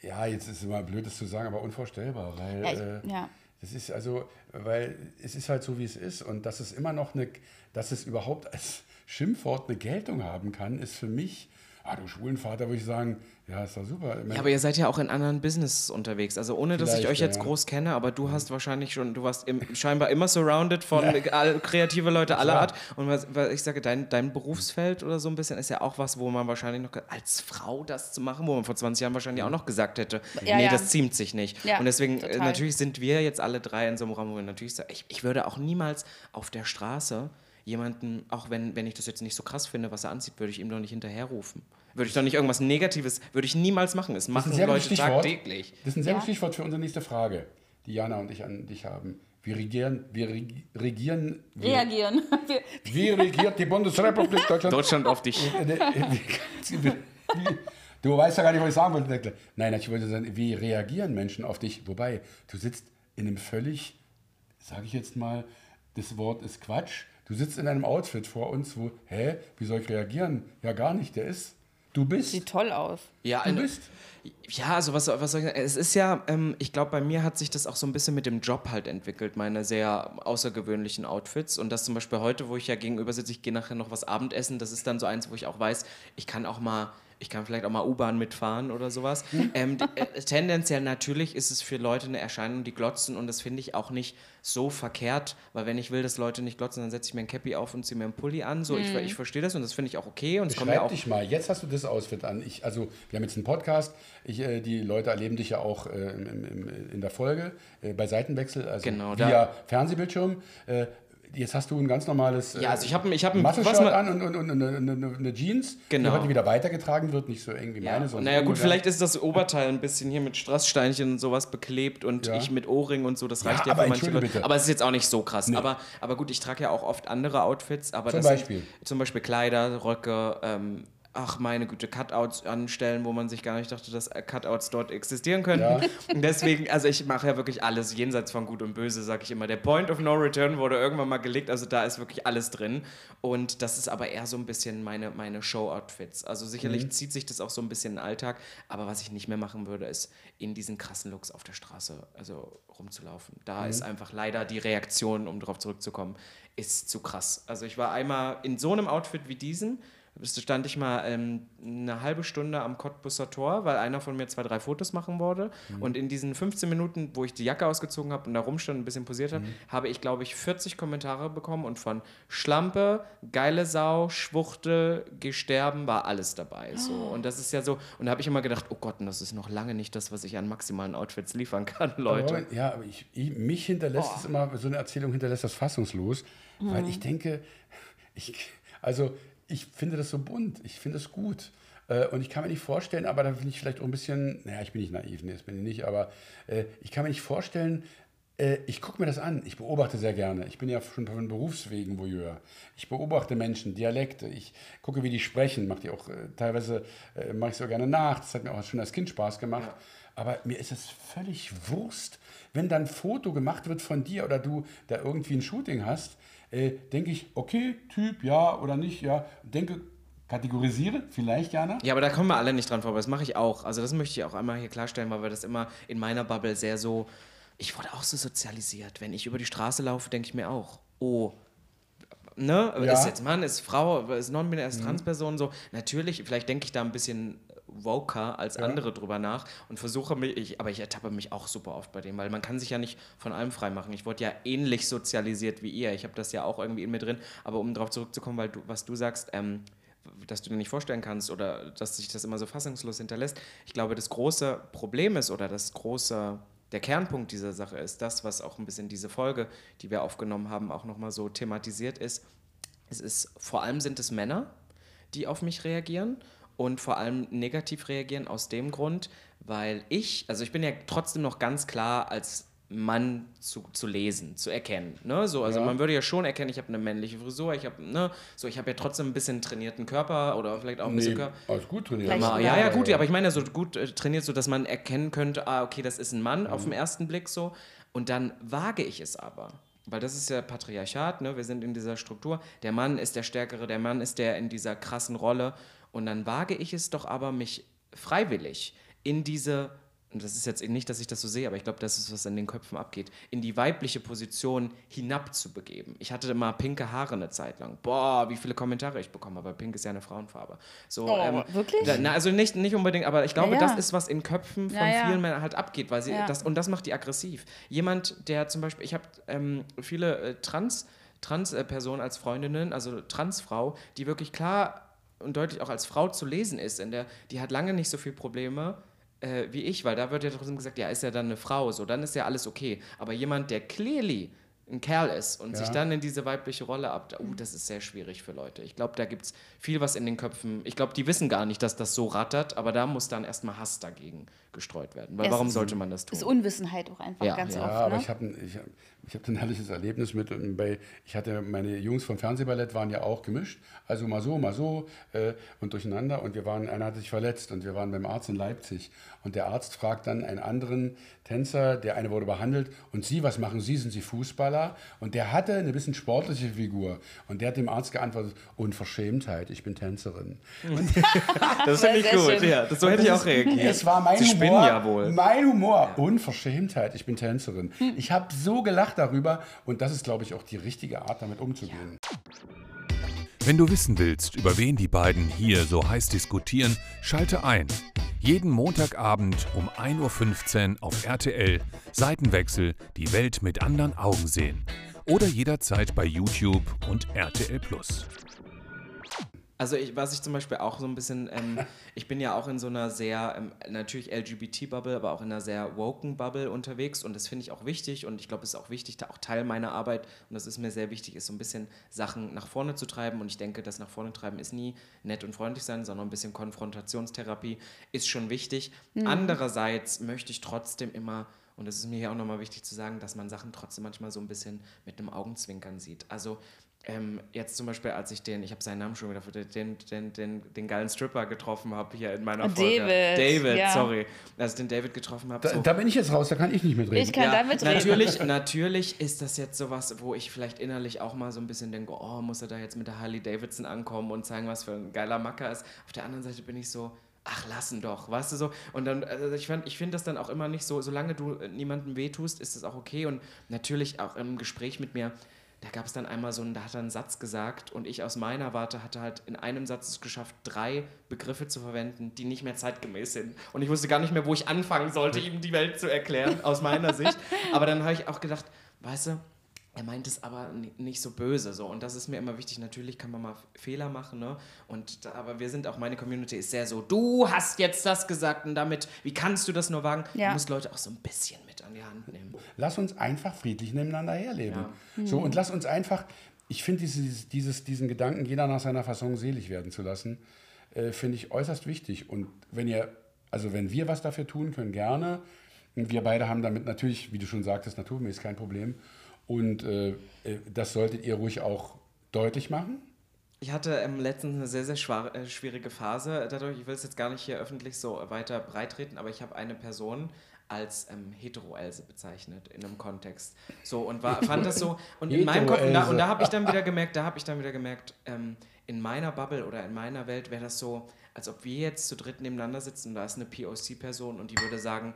ja, jetzt ist es immer blöd, das zu sagen, aber unvorstellbar, weil Ja, ich- äh, ja. das ist also, weil es ist halt so, wie es ist und dass es immer noch eine, dass es überhaupt als Schimpfwort eine Geltung haben kann, ist für mich, ah, du Schwulenvater, würde ich sagen, ja, ist doch super. Ja, aber ihr seid ja auch in anderen Business unterwegs. Also ohne, dass ich euch jetzt ja. groß kenne, aber du hast wahrscheinlich schon, du warst im, scheinbar immer surrounded von all, kreative Leute aller Art. Und was, was ich sage, dein, dein Berufsfeld oder so ein bisschen ist ja auch was, wo man wahrscheinlich noch, als Frau das zu machen, wo man vor 20 Jahren wahrscheinlich auch noch gesagt hätte, Ja, nee, ja. das ziemt sich nicht. Ja, Und deswegen, äh, total. natürlich sind wir jetzt alle drei in so einem Raum, wo wir natürlich sagen, ich, ich würde auch niemals auf der Straße jemanden, auch wenn, wenn ich das jetzt nicht so krass finde, was er anzieht, würde ich ihm doch nicht hinterherrufen. Würde ich doch nicht irgendwas Negatives, würde ich niemals machen. Es das ist machen Leute Stichwort. tagtäglich. Das ist ein sehr Ja. gutes Stichwort für unsere nächste Frage, die Jana und ich an dich haben. Wir regieren, wir reg- regieren, wir, Reagieren. Wir- wie regiert die Bundesrepublik Deutschland? Deutschland auf dich. Äh, äh, wie- Du weißt ja gar nicht, was ich sagen wollte. Nein, ich wollte sagen, wie reagieren Menschen auf dich? Wobei, du sitzt in einem völlig, sage ich jetzt mal, das Wort ist Quatsch. Du sitzt in einem Outfit vor uns, wo, hä, wie soll ich reagieren? Ja, gar nicht, der ist, du bist, Sieht toll aus. Ja, du eine- bist. Ja, also was, was soll ich sagen? Es ist ja, ähm, ich glaube, bei mir hat sich das auch so ein bisschen mit dem Job halt entwickelt, meine sehr außergewöhnlichen Outfits. Und das zum Beispiel heute, wo ich ja gegenüber sitze, ich gehe nachher noch was Abendessen, das ist dann so eins, wo ich auch weiß, ich kann auch mal. Ich kann vielleicht auch mal U-Bahn mitfahren oder sowas. Ähm, d- äh, tendenziell natürlich ist es für Leute eine Erscheinung, die glotzen und das finde ich auch nicht so verkehrt, weil wenn ich will, dass Leute nicht glotzen, dann setze ich mir ein Cappy auf und ziehe mir einen Pulli an. So, ich, ich verstehe das und das finde ich auch okay und Beschreib auch dich mal. Jetzt hast du das Outfit an. Ich, also, wir haben jetzt einen Podcast. Ich, äh, die Leute erleben dich ja auch äh, im, im, im, in der Folge äh, bei Seitenwechsel, also Genau, via Fernsehbildschirm. Äh, jetzt hast du ein ganz normales äh, Ja, also ich habe ich hab ein was man- an und, und, und eine, eine, eine Jeans, Genau. die heute wieder weitergetragen wird, nicht so eng wie Ja, meine. sondern naja gut, vielleicht ist das Oberteil ein bisschen hier mit Strasssteinchen und sowas beklebt und Ja. ich mit Ohrring und so, das Ja, reicht ja, aber für manche Leute. bitte. Aber es ist jetzt auch nicht so krass. Nee. Aber, aber gut, ich trage ja auch oft andere Outfits. Aber Zum Beispiel? Sind zum Beispiel Kleider, Röcke, ähm, ach meine Güte, Cutouts anstellen, wo man sich gar nicht dachte, dass Cutouts dort existieren könnten. Ja. Und deswegen, also ich mache ja wirklich alles jenseits von Gut und Böse, sage ich immer. Der Point of No Return wurde irgendwann mal gelegt, also da ist wirklich alles drin. Und das ist aber eher so ein bisschen meine, meine Show-Outfits. Also sicherlich Mhm. zieht sich das auch so ein bisschen in den Alltag, aber was ich nicht mehr machen würde, ist in diesen krassen Looks auf der Straße also rumzulaufen. Da Mhm. ist einfach leider die Reaktion, um darauf zurückzukommen, ist zu krass. Also ich war einmal in so einem Outfit wie diesen, stand ich mal ähm, eine halbe Stunde am Cottbusser Tor, weil einer von mir zwei, drei Fotos machen wollte. Mhm. Und in diesen 15 Minuten, wo ich die Jacke ausgezogen habe und da rumstand und ein bisschen posiert habe, Mhm. habe ich, glaube ich, 40 Kommentare bekommen und von Schlampe, geile Sau, Schwuchte, Gesterben war alles dabei. So. Und das ist ja so, und da habe ich immer gedacht, oh Gott, das ist noch lange nicht das, was ich an maximalen Outfits liefern kann, Leute. Aber, ja, aber ich, ich, mich hinterlässt Oh. es immer, so eine Erzählung hinterlässt das fassungslos, weil Mhm. ich denke, ich, also ich finde das so bunt, ich finde es gut. Äh, Und ich kann mir nicht vorstellen, aber da bin ich vielleicht auch ein bisschen, naja, ich bin nicht naiv, nee, das bin ich nicht, aber äh, ich kann mir nicht vorstellen, äh, ich gucke mir das an, ich beobachte sehr gerne. Ich bin ja schon von Berufswegen Voyeur. Ich beobachte Menschen, Dialekte, ich gucke, wie die sprechen, mache die auch äh, teilweise, äh, mache ich so gerne nach. Das hat mir auch schon als Kind Spaß gemacht. Aber mir ist es völlig Wurst, wenn dann ein Foto gemacht wird von dir oder du da irgendwie ein Shooting hast, äh, denke ich, okay, Typ, ja oder nicht, ja. Denke, kategorisiere, vielleicht, Jana? Ja, aber da kommen wir alle nicht dran vorbei. Das mache ich auch. Also das möchte ich auch einmal hier klarstellen, weil wir das immer in meiner Bubble sehr so... Ich wurde auch so sozialisiert. Wenn ich über die Straße laufe, denke ich mir auch, oh, ne, Ja. ist jetzt Mann, ist Frau, ist non-binär, ist Transperson, so. Natürlich, vielleicht denke ich da ein bisschen woker als andere drüber nach und versuche mich, ich, aber ich ertappe mich auch super oft bei dem, weil man kann sich ja nicht von allem freimachen. Ich wurde ja ähnlich sozialisiert wie ihr. Ich habe das ja auch irgendwie in mir drin, aber um darauf zurückzukommen, weil du, was du sagst, ähm, dass du dir nicht vorstellen kannst oder dass sich das immer so fassungslos hinterlässt. Ich glaube, das große Problem ist oder das große, der Kernpunkt dieser Sache ist das, was auch ein bisschen diese Folge, die wir aufgenommen haben, auch nochmal so thematisiert ist. Es ist, vor allem sind es Männer, die auf mich reagieren und vor allem negativ reagieren aus dem Grund, weil ich, also ich bin ja trotzdem noch ganz klar als Mann zu, zu lesen, zu erkennen. Ne? So, also Ja. man würde ja schon erkennen, ich habe eine männliche Frisur, ich habe, ne, so ich habe ja trotzdem ein bisschen trainierten Körper oder vielleicht auch ein bisschen Körper. alles gut trainiert. Mal- Ja, ja, gut, aber ich meine ja so gut äh, trainiert, so dass man erkennen könnte, ah, okay, das ist ein Mann auf den ersten Blick so. Und dann wage ich es aber. Weil das ist ja Patriarchat, ne? wir sind in dieser Struktur. Der Mann ist der Stärkere, der Mann ist der in dieser krassen Rolle. Und dann wage ich es doch aber, mich freiwillig in diese, und das ist jetzt nicht, dass ich das so sehe, aber ich glaube, das ist, was in den Köpfen abgeht, in die weibliche Position hinabzubegeben. Ich hatte immer pinke Haare eine Zeit lang. Boah, wie viele Kommentare ich bekommen habe. Pink ist ja eine Frauenfarbe. So, Oh, wirklich? da, na, also nicht, nicht unbedingt, aber ich glaube, Ja, ja. das ist, was in Köpfen von Ja, vielen Männern halt abgeht, weil sie das und das macht die aggressiv. Jemand, der zum Beispiel, ich habe ähm, viele äh, Trans Trans-Personen als Freundinnen, also Transfrau, die wirklich klar und deutlich auch als Frau zu lesen ist, in der die hat lange nicht so viel Probleme äh, wie ich, weil da wird ja trotzdem gesagt, ja, ist ja dann eine Frau, so dann ist ja alles okay. Aber jemand, der clearly ein Kerl ist und Ja. sich dann in diese weibliche Rolle ab, uh, das ist sehr schwierig für Leute. Ich glaube, da gibt es viel was in den Köpfen. Ich glaube, die wissen gar nicht, dass das so rattert, aber da muss dann erstmal Hass dagegen gestreut werden. Weil Es warum sollte man das tun? ist Unwissenheit auch einfach Ja, ganz ja. oft. Ja, aber ne? ich habe ich ich hab ein herrliches Erlebnis mit. und Bei, ich hatte meine Jungs vom Fernsehballett waren ja auch gemischt, also mal so, mal so äh, und durcheinander. Und wir waren, einer hatte sich verletzt und wir waren beim Arzt in Leipzig. Und der Arzt fragt dann einen anderen Tänzer, der eine wurde behandelt, und Sie, was machen Sie? Sind Sie Fußballer? Und der hatte eine bisschen sportliche Figur. Und der hat dem Arzt geantwortet, Unverschämtheit, ich bin Tänzerin. Das finde ich gut, schön. ja. Das, so hätte ich auch reagiert. Es war mein Sie Humor. spinnen ja wohl. Mein Humor. Unverschämtheit. Ich bin Tänzerin. Ich habe so gelacht darüber. Und das ist, glaube ich, auch die richtige Art, damit umzugehen. Wenn du wissen willst, über wen die beiden hier so heiß diskutieren, schalte ein. Jeden Montagabend um 1.15 Uhr auf RTL Seitenwechsel die Welt mit anderen Augen sehen. Oder jederzeit bei YouTube und RTL Plus. Also ich, was ich zum Beispiel auch so ein bisschen, ähm, ich bin ja auch in so einer sehr, ähm, natürlich LGBT-Bubble, aber auch in einer sehr woken Bubble unterwegs und das finde ich auch wichtig und ich glaube, es ist auch wichtig, da auch Teil meiner Arbeit und das ist mir sehr wichtig, ist so ein bisschen Sachen nach vorne zu treiben und ich denke, das nach vorne treiben ist nie nett und freundlich sein, sondern ein bisschen Konfrontationstherapie ist schon wichtig. Andererseits möchte ich trotzdem immer und das ist mir hier auch nochmal wichtig zu sagen, dass man Sachen trotzdem manchmal so ein bisschen mit einem Augenzwinkern sieht. Also ähm, jetzt zum Beispiel, als ich den, ich habe seinen Namen schon wieder, den, den, den, den geilen Stripper getroffen habe hier in meiner Folge. David, David, ja. sorry. Als ich den David getroffen habe. Da, da bin ich jetzt raus, da kann ich nicht mitreden. Ich kann da mitreden. Natürlich, natürlich ist das jetzt sowas, wo ich vielleicht innerlich auch mal so ein bisschen denke, oh, muss er da jetzt mit der Harley Davidson ankommen und zeigen, was für ein geiler Macker ist. Auf der anderen Seite bin ich so, ach, lassen doch, weißt du so. Und dann, also ich, fand- ich finde das dann auch immer nicht so, solange du niemandem wehtust, ist das auch okay. Und natürlich auch im Gespräch mit mir, da gab es dann einmal so einen, da hat er einen Satz gesagt und ich aus meiner Warte hatte halt in einem Satz es geschafft, drei Begriffe zu verwenden, die nicht mehr zeitgemäß sind. Und ich wusste gar nicht mehr, wo ich anfangen sollte, ihm die Welt zu erklären, aus meiner Sicht. Aber dann habe ich auch gedacht, weißt du, er meint es aber ni- nicht so böse so und das ist mir immer wichtig. Natürlich kann man mal Fehler machen, ne? Und da, aber wir sind auch meine Community ist sehr so. Du hast jetzt das gesagt und damit, wie kannst du das nur wagen? Ja. Du musst Leute auch so ein bisschen mit an die Hand nehmen. Lass uns einfach friedlich nebeneinander herleben. So, und lass uns einfach, ich finde dieses, dieses, diesen Gedanken, jeder nach seiner Fassung selig werden zu lassen, äh, finde ich äußerst wichtig. Und wenn ihr, also wenn wir was dafür tun können, gerne. Und wir beide haben damit natürlich, wie du schon sagtest, naturgemäß kein Problem. Und äh, äh, das solltet ihr ruhig auch deutlich machen. Ich hatte ähm, letztens eine sehr, sehr äh, schwierige Phase. Dadurch, ich will es jetzt gar nicht hier öffentlich so weiter breitreten, aber ich habe eine Person als ähm, Hetero-Else bezeichnet in einem Kontext. So und war, fand das so und in meinem Kopf und da, da habe ich dann wieder gemerkt, da habe ich dann wieder gemerkt, ähm, in meiner Bubble oder in meiner Welt wäre das so, als ob wir jetzt zu dritt nebeneinander sitzen und da ist eine POC-Person und die würde sagen,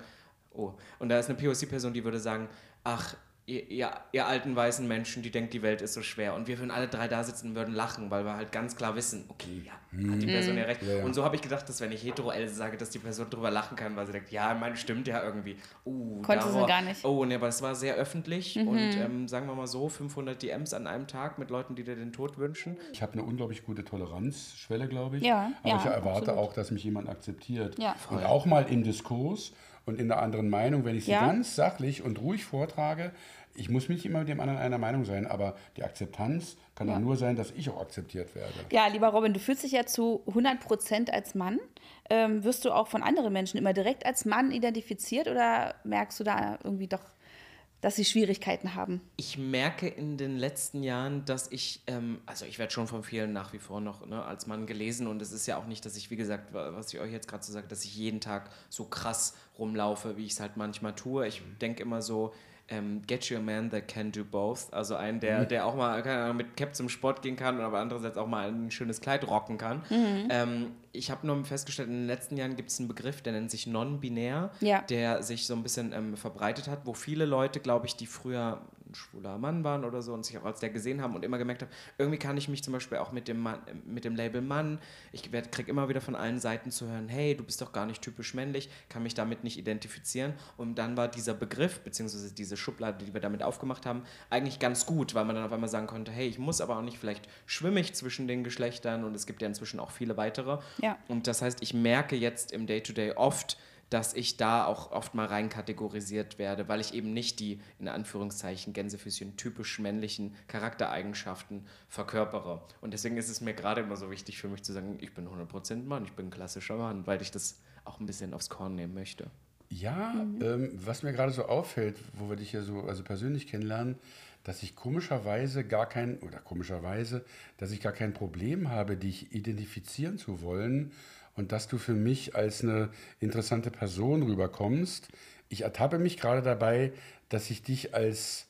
oh, und da ist eine POC-Person, die würde sagen, ach, ihr, ihr, ihr alten weißen Menschen, die denkt, die Welt ist so schwer. Und wir würden alle drei da sitzen und würden lachen, weil wir halt ganz klar wissen, okay, ja, hat die Person ja recht. Ja. Und so habe ich gedacht, dass wenn ich hetero-Else sage, dass die Person drüber lachen kann, weil sie denkt, ja, meine stimmt ja irgendwie. Uh, Konnte sie gar nicht. Mhm. Oh, ne, aber es war sehr öffentlich und ähm, sagen wir mal so, 500 DMs an einem Tag mit Leuten, die dir den Tod wünschen. Ich habe eine unglaublich gute Toleranzschwelle, glaube ich. Ja, Aber ja, ich erwarte absolut. auch, dass mich jemand akzeptiert. Ja. Und auch mal im Diskurs und in einer anderen Meinung, wenn ich sie Ja. ganz sachlich und ruhig vortrage. Ich muss nicht immer mit dem anderen einer Meinung sein, aber die Akzeptanz kann Ja. dann nur sein, dass ich auch akzeptiert werde. Ja, lieber Robin, du fühlst dich ja zu 100% als Mann. Ähm, wirst du auch von anderen Menschen immer direkt als Mann identifiziert oder merkst du da irgendwie doch, dass sie Schwierigkeiten haben? Ich merke in den letzten Jahren, dass ich, ähm, also ich werde schon von vielen nach wie vor noch ne, als Mann gelesen und es ist ja auch nicht, dass ich, wie gesagt, wa- was ich euch jetzt gerade so sage, dass ich jeden Tag so krass rumlaufe, wie ich es halt manchmal tue. Ich denke immer so, ähm, get you a man that can do both. Also einen, der, der auch mal Ahnung, mit Cap zum Sport gehen kann, aber andererseits auch mal ein schönes Kleid rocken kann. Ähm, ich habe nur festgestellt, in den letzten Jahren gibt es einen Begriff, der nennt sich non-binär, Ja. der sich so ein bisschen ähm, verbreitet hat, wo viele Leute, glaube ich, die früher ein schwuler Mann waren oder so und sich auch als der gesehen haben und immer gemerkt haben, irgendwie kann ich mich zum Beispiel auch mit dem, Mann, mit dem Label Mann, ich kriege immer wieder von allen Seiten zu hören, hey, du bist doch gar nicht typisch männlich, kann mich damit nicht identifizieren. Und dann war dieser Begriff, beziehungsweise diese Schublade, die wir damit aufgemacht haben, eigentlich ganz gut, weil man dann auf einmal sagen konnte, hey, ich muss aber auch nicht, vielleicht schwimme ich zwischen den Geschlechtern und es gibt ja inzwischen auch viele weitere. Ja. Und das heißt, ich merke jetzt im Day-to-Day oft, dass ich da auch oft mal rein kategorisiert werde, weil ich eben nicht die, in Anführungszeichen, Gänsefüßchen typisch männlichen Charaktereigenschaften verkörpere. Und deswegen ist es mir gerade immer so wichtig für mich zu sagen, ich bin 100% Mann, ich bin ein klassischer Mann, weil ich das auch ein bisschen aufs Korn nehmen möchte. Ja, ähm, was mir gerade so auffällt, wo wir dich ja so also persönlich kennenlernen, dass ich komischerweise gar kein, oder komischerweise, dass ich gar kein Problem habe, dich identifizieren zu wollen und dass du für mich als eine interessante Person rüberkommst. Ich ertappe mich gerade dabei, dass ich dich als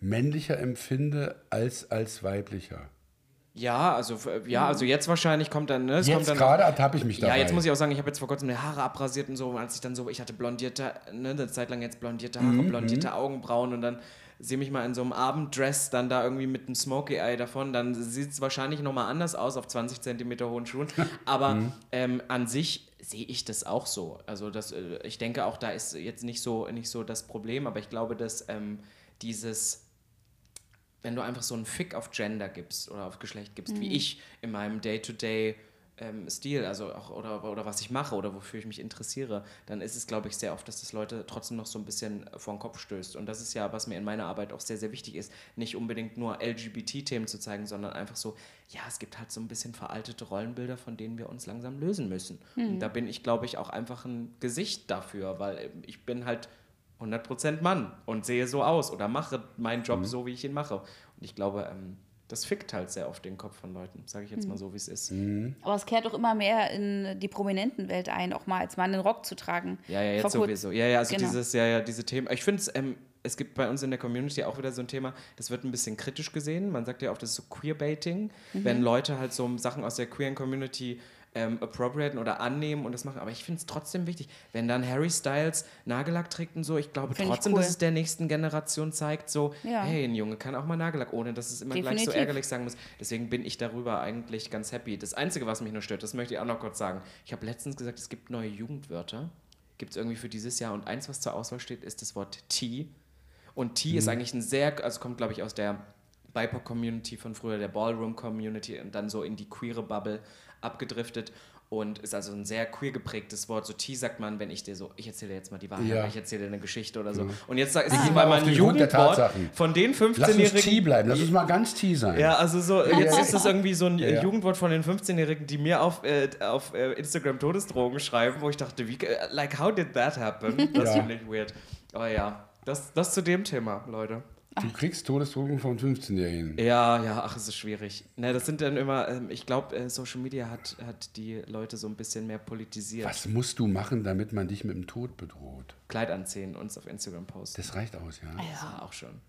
männlicher empfinde als als weiblicher. Ja, also ja, also jetzt wahrscheinlich kommt dann, ne? Jetzt dann gerade ertappe ich mich dabei. Ja, jetzt muss ich auch sagen, ich habe jetzt vor kurzem die Haare abrasiert und so, und als ich dann so, ich hatte blondierte, ne, eine Zeit lang jetzt blondierte Haare, Mhm, blondierte Augenbrauen und dann sehe mich mal in so einem Abenddress dann da irgendwie mit einem Smokey Eye davon, dann sieht es wahrscheinlich nochmal anders aus auf 20 Zentimeter hohen Schuhen, aber Mhm. ähm, an sich sehe ich das auch so. Also das, äh, ich denke auch, da ist jetzt nicht so, nicht so das Problem, aber ich glaube, dass ähm, dieses wenn du einfach so einen Fick auf Gender gibst oder auf Geschlecht gibst, wie ich in meinem Day-to-Day ähm, Stil, also auch oder, oder was ich mache oder wofür ich mich interessiere, dann ist es, glaube ich, sehr oft, dass das Leute trotzdem noch so ein bisschen vor den Kopf stößt. Und das ist ja, was mir in meiner Arbeit auch sehr, sehr wichtig ist, nicht unbedingt nur LGBT-Themen zu zeigen, sondern einfach so, ja, es gibt halt so ein bisschen veraltete Rollenbilder, von denen wir uns langsam lösen müssen. Und da bin ich, glaube ich, auch einfach ein Gesicht dafür, weil ähm, ich bin halt 100% Mann und sehe so aus oder mache meinen Job so, wie ich ihn mache. Und ich glaube, ähm, das fickt halt sehr oft den Kopf von Leuten, sage ich jetzt mal so, wie es ist. Aber es kehrt doch immer mehr in die Prominentenwelt ein, auch mal als Mann einen Rock zu tragen. Ja, ja, jetzt sowieso. Ja, ja, also Genau. dieses, ja, ja, diese Themen. Ich finde es, ähm, es gibt bei uns in der Community auch wieder so ein Thema, das wird ein bisschen kritisch gesehen. Man sagt ja oft, das ist so Queerbaiting, wenn Leute halt so Sachen aus der queeren Community ähm, appropriaten oder annehmen und das machen. Aber ich finde es trotzdem wichtig, wenn dann Harry Styles Nagellack trägt und so, ich glaube Find ich trotzdem, cool. dass es der nächsten Generation zeigt, so, Ja. hey, ein Junge kann auch mal Nagellack, ohne dass es immer gleich Definitiv. so ärgerlich sagen muss. Deswegen bin ich darüber eigentlich ganz happy. Das Einzige, was mich nur stört, das möchte ich auch noch kurz sagen. Ich habe letztens gesagt, es gibt neue Jugendwörter. Gibt es irgendwie für dieses Jahr. Und eins, was zur Auswahl steht, ist das Wort T. Und T ist eigentlich ein sehr, also kommt, glaube ich, aus der BIPOC-Community von früher, der Ballroom-Community und dann so in die queere Bubble abgedriftet und ist also ein sehr queer geprägtes Wort. So T sagt man, wenn ich dir so, ich erzähle dir jetzt mal die Wahrheit, Ja. ich erzähle dir eine Geschichte oder so. Und jetzt sag- ist mal bei meinem Jugendwort von den Lass uns T 15-Jährigen. bleiben, lass uns mal ganz T sein. Ja, also so, jetzt ist das irgendwie so ein Ja. Jugendwort von den 15-Jährigen, die mir auf, äh, auf äh, Instagram Todesdrogen schreiben, wo ich dachte, wie, äh, like, how did that happen? Das Ja. finde ich weird. Aber ja, das, das zu dem Thema, Leute. Du kriegst Todesdrohungen von 15-Jährigen. Ja, ja, ach, es ist schwierig. Ne, das sind dann immer, ähm, ich glaube, äh, Social Media hat, hat die Leute so ein bisschen mehr politisiert. Was musst du machen, damit man dich mit dem Tod bedroht? Kleid anziehen, uns auf Instagram posten. Das reicht aus, ja. Ja, auch schon.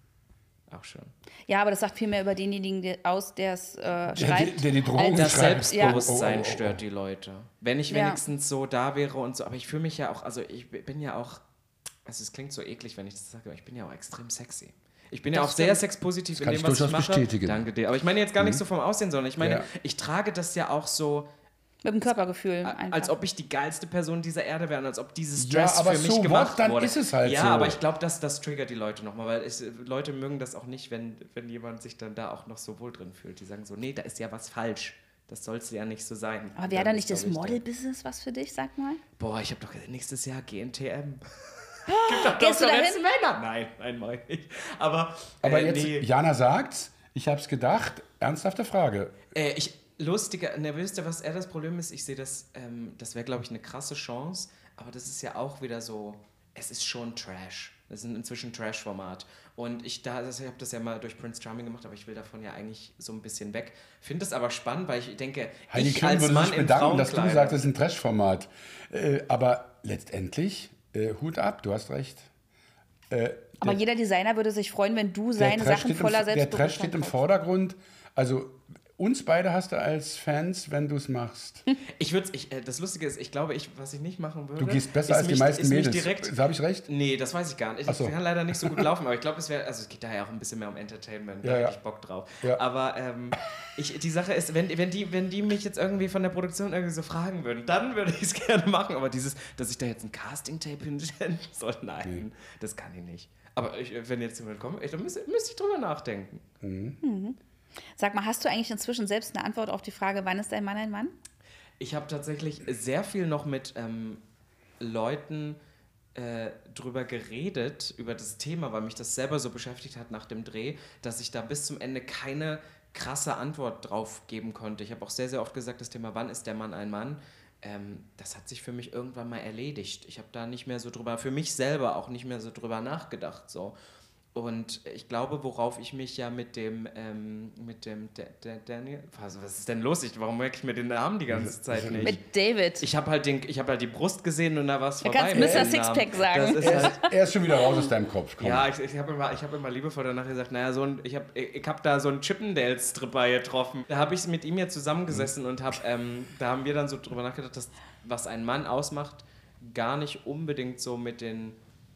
Auch schon. Ja, aber das sagt viel mehr über denjenigen der- aus, der es äh, Der, schreibt. der die Drohung Das schreibt. Selbstbewusstsein Oh, oh, oh, oh. stört die Leute. Wenn ich Ja. wenigstens so da wäre und so, aber ich fühle mich ja auch, also ich bin ja auch, also es klingt so eklig, wenn ich das sage, aber ich bin ja auch extrem sexy. Ich bin ja Das auch sehr sexpositiv in kann dem, ich was ich mache. bestätigen. Danke dir. Aber ich meine jetzt gar nicht so vom Aussehen, sondern ich meine, Ja. ich trage das ja auch so, Mit dem Körpergefühl einfach. als ob ich die geilste Person dieser Erde wäre und als ob dieses Ja, Dress aber für mich so gemacht what, dann wurde. ist es halt ja, so. aber ich glaube, das, das triggert die Leute nochmal, weil es, Leute mögen das auch nicht, wenn, wenn jemand sich dann da auch noch so wohl drin fühlt. Die sagen so, nee, da ist ja was falsch. Das soll es ja nicht so sein. aber wäre dann da nicht das ich, Model-Business was für dich, sag mal? Boah, ich habe doch nächstes Jahr GNTM. Gehst du Doch, dahin? Männer? Nein, nein, nein, nicht. Aber, Aber äh, jetzt, nee. Jana sagt's, ich hab's gedacht, ernsthafte Frage. Äh, ich, lustiger, ne, wisst ihr, was eher das Problem ist? Ich sehe das, ähm, das wäre, glaube ich, eine krasse Chance, aber das ist ja auch wieder so, es ist schon Trash. Das ist inzwischen Trash-Format. Und ich, da, ich habe das ja mal durch Prince Charming gemacht, aber ich will davon ja eigentlich so ein bisschen weg. Finde das aber spannend, weil ich denke, Heidi ich Klum als würde Mann sich bedanken, dass du sagst, das ist ein Trash-Format. Äh, aber letztendlich, äh, Hut ab, du hast recht. Aber jeder Designer würde sich freuen, wenn du Der seine Sachen voller im, Der Selbstbewusstsein Trash steht im. Vordergrund. Also uns beide hast du als Fans, wenn du es machst. Ich würde ich, äh, das Lustige ist, ich glaube, ich, was ich nicht machen würde. Du gehst besser als die mich- meisten ist mich Mädels. Direkt, Habe ich recht? Nee, das weiß ich gar nicht. Ich so. kann leider nicht so gut laufen, aber ich glaube, es wäre, also es geht da ja auch ein bisschen mehr um Entertainment, Ja, da ja. hätte ich Bock drauf. Ja. Aber ähm, ich, die Sache ist, wenn, wenn, die, wenn die mich jetzt irgendwie von der Produktion irgendwie so fragen würden, dann würde ich es gerne machen. Aber dieses, dass ich da jetzt ein Casting-Tape hinstellen soll, nein, das kann ich nicht. Aber ich, wenn jetzt jemand kommt, ich, dann müsste, müsste ich drüber nachdenken. Sag mal, hast du eigentlich inzwischen selbst eine Antwort auf die Frage, wann ist ein Mann ein Mann? Ich habe tatsächlich sehr viel noch mit ähm, Leuten äh, drüber geredet, über das Thema, weil mich das selber so beschäftigt hat nach dem Dreh, dass ich da bis zum Ende keine krasse Antwort drauf geben konnte. Ich habe auch sehr, sehr oft gesagt, das Thema, wann ist der Mann ein Mann? Ähm, das hat sich für mich irgendwann mal erledigt. Ich habe da nicht mehr so drüber, für mich selber auch nicht mehr so drüber nachgedacht. So. Und ich glaube, worauf ich mich ja mit dem, ähm, mit dem Da- Da- Daniel, was, was ist denn los? Ich, warum merke ich mir den Namen die ganze Zeit nicht? Mit David. Ich habe halt, den- ich hab halt die Brust gesehen und da war es Du vorbei. kannst mit Mr. Sixpack Namen. sagen. Das ist halt, Er ist schon wieder raus aus deinem Kopf. Komm. ja, ich, ich habe immer, ich hab immer liebevoll danach gesagt, naja, so ein, ich habe ich hab da so einen Chippendale-Stripper getroffen. Da habe ich mit ihm ja zusammengesessen und hab, ähm, da haben wir dann so drüber nachgedacht, dass was ein Mann ausmacht, gar nicht unbedingt so mit den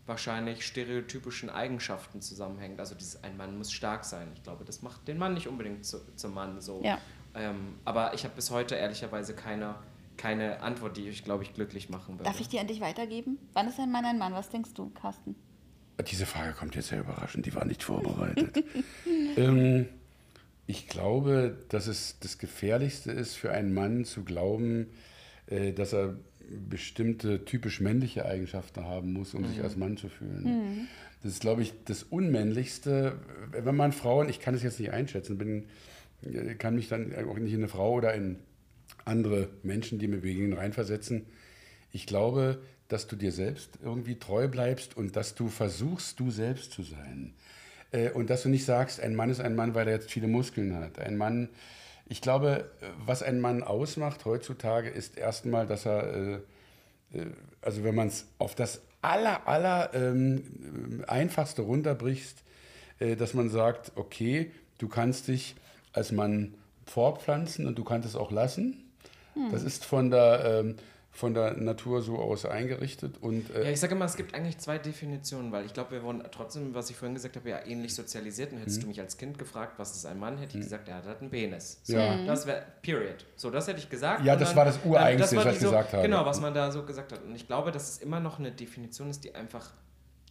wahrscheinlich stereotypischen Eigenschaften zusammenhängt. Also dieses, ein Mann muss stark sein. Ich glaube, das macht den Mann nicht unbedingt zu, zum Mann so. Ja. Ähm, aber ich habe bis heute ehrlicherweise keine, keine Antwort, die ich, glaube ich, glücklich machen würde. Darf ich die an dich weitergeben? Wann ist ein Mann ein Mann? Was denkst du, Carsten? Diese Frage kommt jetzt sehr überraschend, die war nicht vorbereitet. ähm, ich glaube, dass es das Gefährlichste ist für einen Mann zu glauben, äh, dass er bestimmte typisch männliche Eigenschaften haben muss, um sich als Mann zu fühlen. Das ist, glaube ich, das Unmännlichste, wenn man Frauen, ich kann es jetzt nicht einschätzen, bin, äh, kann mich dann auch nicht in eine Frau oder in andere Menschen, die mir begegnen, reinversetzen. Ich glaube, dass du dir selbst irgendwie treu bleibst und dass du versuchst, du selbst zu sein. Äh, Und dass du nicht sagst, ein Mann ist ein Mann, weil er jetzt viele Muskeln hat. Ein Mann, ich glaube, was ein Mann ausmacht heutzutage, ist erstmal, dass er, äh, äh, also wenn man es auf das aller, aller ähm, einfachste runterbrichst, äh, dass man sagt, okay, du kannst dich als Mann fortpflanzen und du kannst es auch lassen. Das ist von der, ähm, von der Natur so aus eingerichtet und äh, Ja, ich sage immer, es gibt eigentlich zwei Definitionen, weil ich glaube, wir wurden trotzdem, was ich vorhin gesagt habe, ja ähnlich sozialisiert. Und Mhm. hättest du mich als Kind gefragt, was ist ein Mann, hätte ich gesagt, er hat halt einen Penis. So, Ja. Das wäre, period. So, das hätte ich gesagt. Ja, das war das Ureigenste, war was die ich gesagt habe. Genau, was man da so gesagt hat. Und ich glaube, dass es immer noch eine Definition ist, die einfach,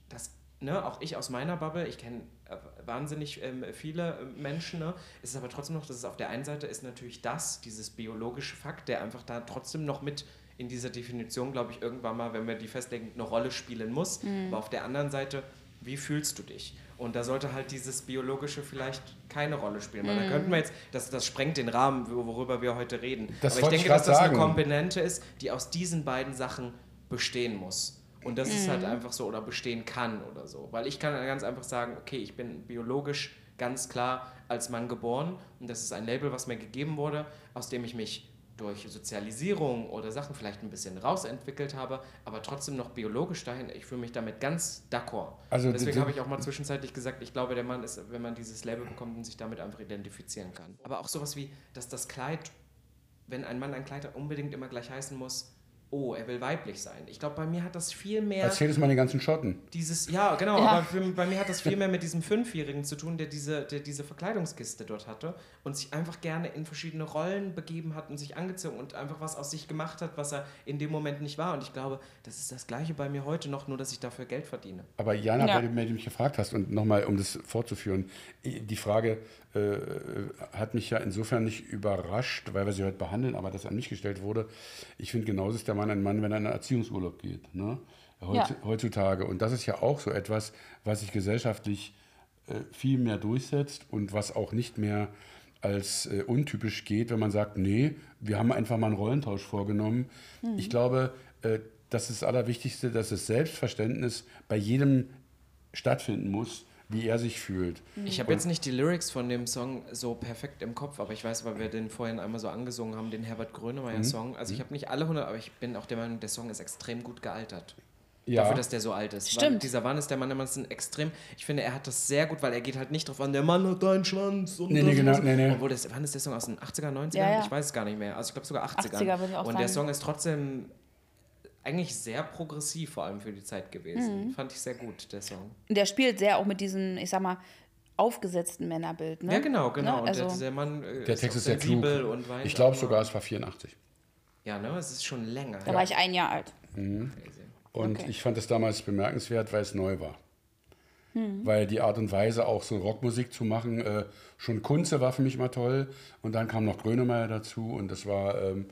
das, ne, auch ich aus meiner Bubble, ich kenne äh, wahnsinnig ähm, viele äh, Menschen, ne, es ist aber trotzdem noch, dass es auf der einen Seite ist natürlich das, dieses biologische Fakt, der einfach da trotzdem noch mit in dieser Definition, glaube ich, irgendwann mal, wenn wir die festlegen, eine Rolle spielen muss. Aber auf der anderen Seite, wie fühlst du dich? Und da sollte halt dieses Biologische vielleicht keine Rolle spielen. Weil da könnten wir jetzt, das, das sprengt den Rahmen, wor- worüber wir heute reden. Das Aber ich denke, ich dass das sagen. eine Komponente ist, die aus diesen beiden Sachen bestehen muss. Und das ist halt einfach so oder bestehen kann oder so. Weil ich kann ganz einfach sagen, okay, ich bin biologisch ganz klar als Mann geboren und das ist ein Label, was mir gegeben wurde, aus dem ich mich durch Sozialisierung oder Sachen vielleicht ein bisschen rausentwickelt habe, aber trotzdem noch biologisch dahin. Ich fühle mich damit ganz d'accord. Also Deswegen habe ich auch mal zwischenzeitlich gesagt, ich glaube, der Mann ist, wenn man dieses Label bekommt und sich damit einfach identifizieren kann. Aber auch sowas wie, dass das Kleid, wenn ein Mann ein Kleid hat, unbedingt immer gleich heißen muss, oh, er will weiblich sein. Ich glaube, bei mir hat das viel mehr Erzähl es mal den ganzen Schotten. dieses, ja, genau, Ja. aber für, bei mir hat das viel mehr mit diesem Fünfjährigen zu tun, der diese, der diese Verkleidungskiste dort hatte und sich einfach gerne in verschiedene Rollen begeben hat und sich angezogen und einfach was aus sich gemacht hat, was er in dem Moment nicht war. Und ich glaube, das ist das Gleiche bei mir heute noch, nur dass ich dafür Geld verdiene. Aber Jana, Ja. weil, du, mich gefragt hast und nochmal, um das fortzuführen, die Frage äh, hat mich ja insofern nicht überrascht, weil wir sie heute behandeln, aber das an mich gestellt wurde. Ich finde, genauso ist der Mann ein Mann, wenn er in einen Erziehungsurlaub geht. Ne? Heutz- Ja. Heutzutage. Und das ist ja auch so etwas, was sich gesellschaftlich äh, viel mehr durchsetzt und was auch nicht mehr als äh, untypisch geht, wenn man sagt, nee, wir haben einfach mal einen Rollentausch vorgenommen. Ich glaube, äh, das ist das Allerwichtigste, dass das Selbstverständnis bei jedem stattfinden muss, wie er sich fühlt. Ich habe jetzt nicht die Lyrics von dem Song so perfekt im Kopf, aber ich weiß, weil wir den vorhin einmal so angesungen haben, den Herbert Grönemeyer-Song. Also ich habe nicht alle 100, aber ich bin auch der Meinung, der Song ist extrem gut gealtert. Ja, Dafür, dass der so alt ist. Weil Stimmt. dieser Mann ist der Mann, der Mann ist ein extrem. Ich finde, er hat das sehr gut, weil er geht halt nicht drauf an, der Mann hat einen Schwanz. Und Nee, nee, genau, nee, nee. Obwohl, das, wann ist der Song aus den 80er, 90er? Ja, ja. Ich weiß es gar nicht mehr. Also ich glaube sogar 80er. 80er würde ich auch und der sagen. Song ist trotzdem eigentlich sehr progressiv, vor allem für die Zeit gewesen. Mhm. Fand ich sehr gut, der Song. Und der spielt sehr auch mit diesem, ich sag mal, aufgesetzten Männerbild. Ne? Ja, genau, genau. Ne? Und Also, der, der Mann äh, der Text auch ist sehr klug. und weint Ich glaube sogar, es war 84. Ja, ne? Es ist schon länger. da war ich ein Jahr alt. Crazy. Und Okay. ich fand es damals bemerkenswert, weil es neu war. Hm. Weil die Art und Weise, auch so Rockmusik zu machen, äh, schon Kunze war für mich mal toll. Und dann kam noch Grönemeyer dazu und das war ähm,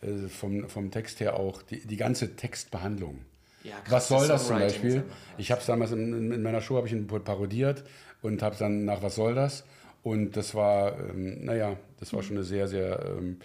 äh, vom, vom Text her auch die, die ganze Textbehandlung. Ja, Was soll das zum Beispiel? Ich habe es damals in, in, in meiner Show habe ich ihn parodiert und habe dann nach Was soll das? Und das war, ähm, naja, das war schon eine sehr, sehr, ähm,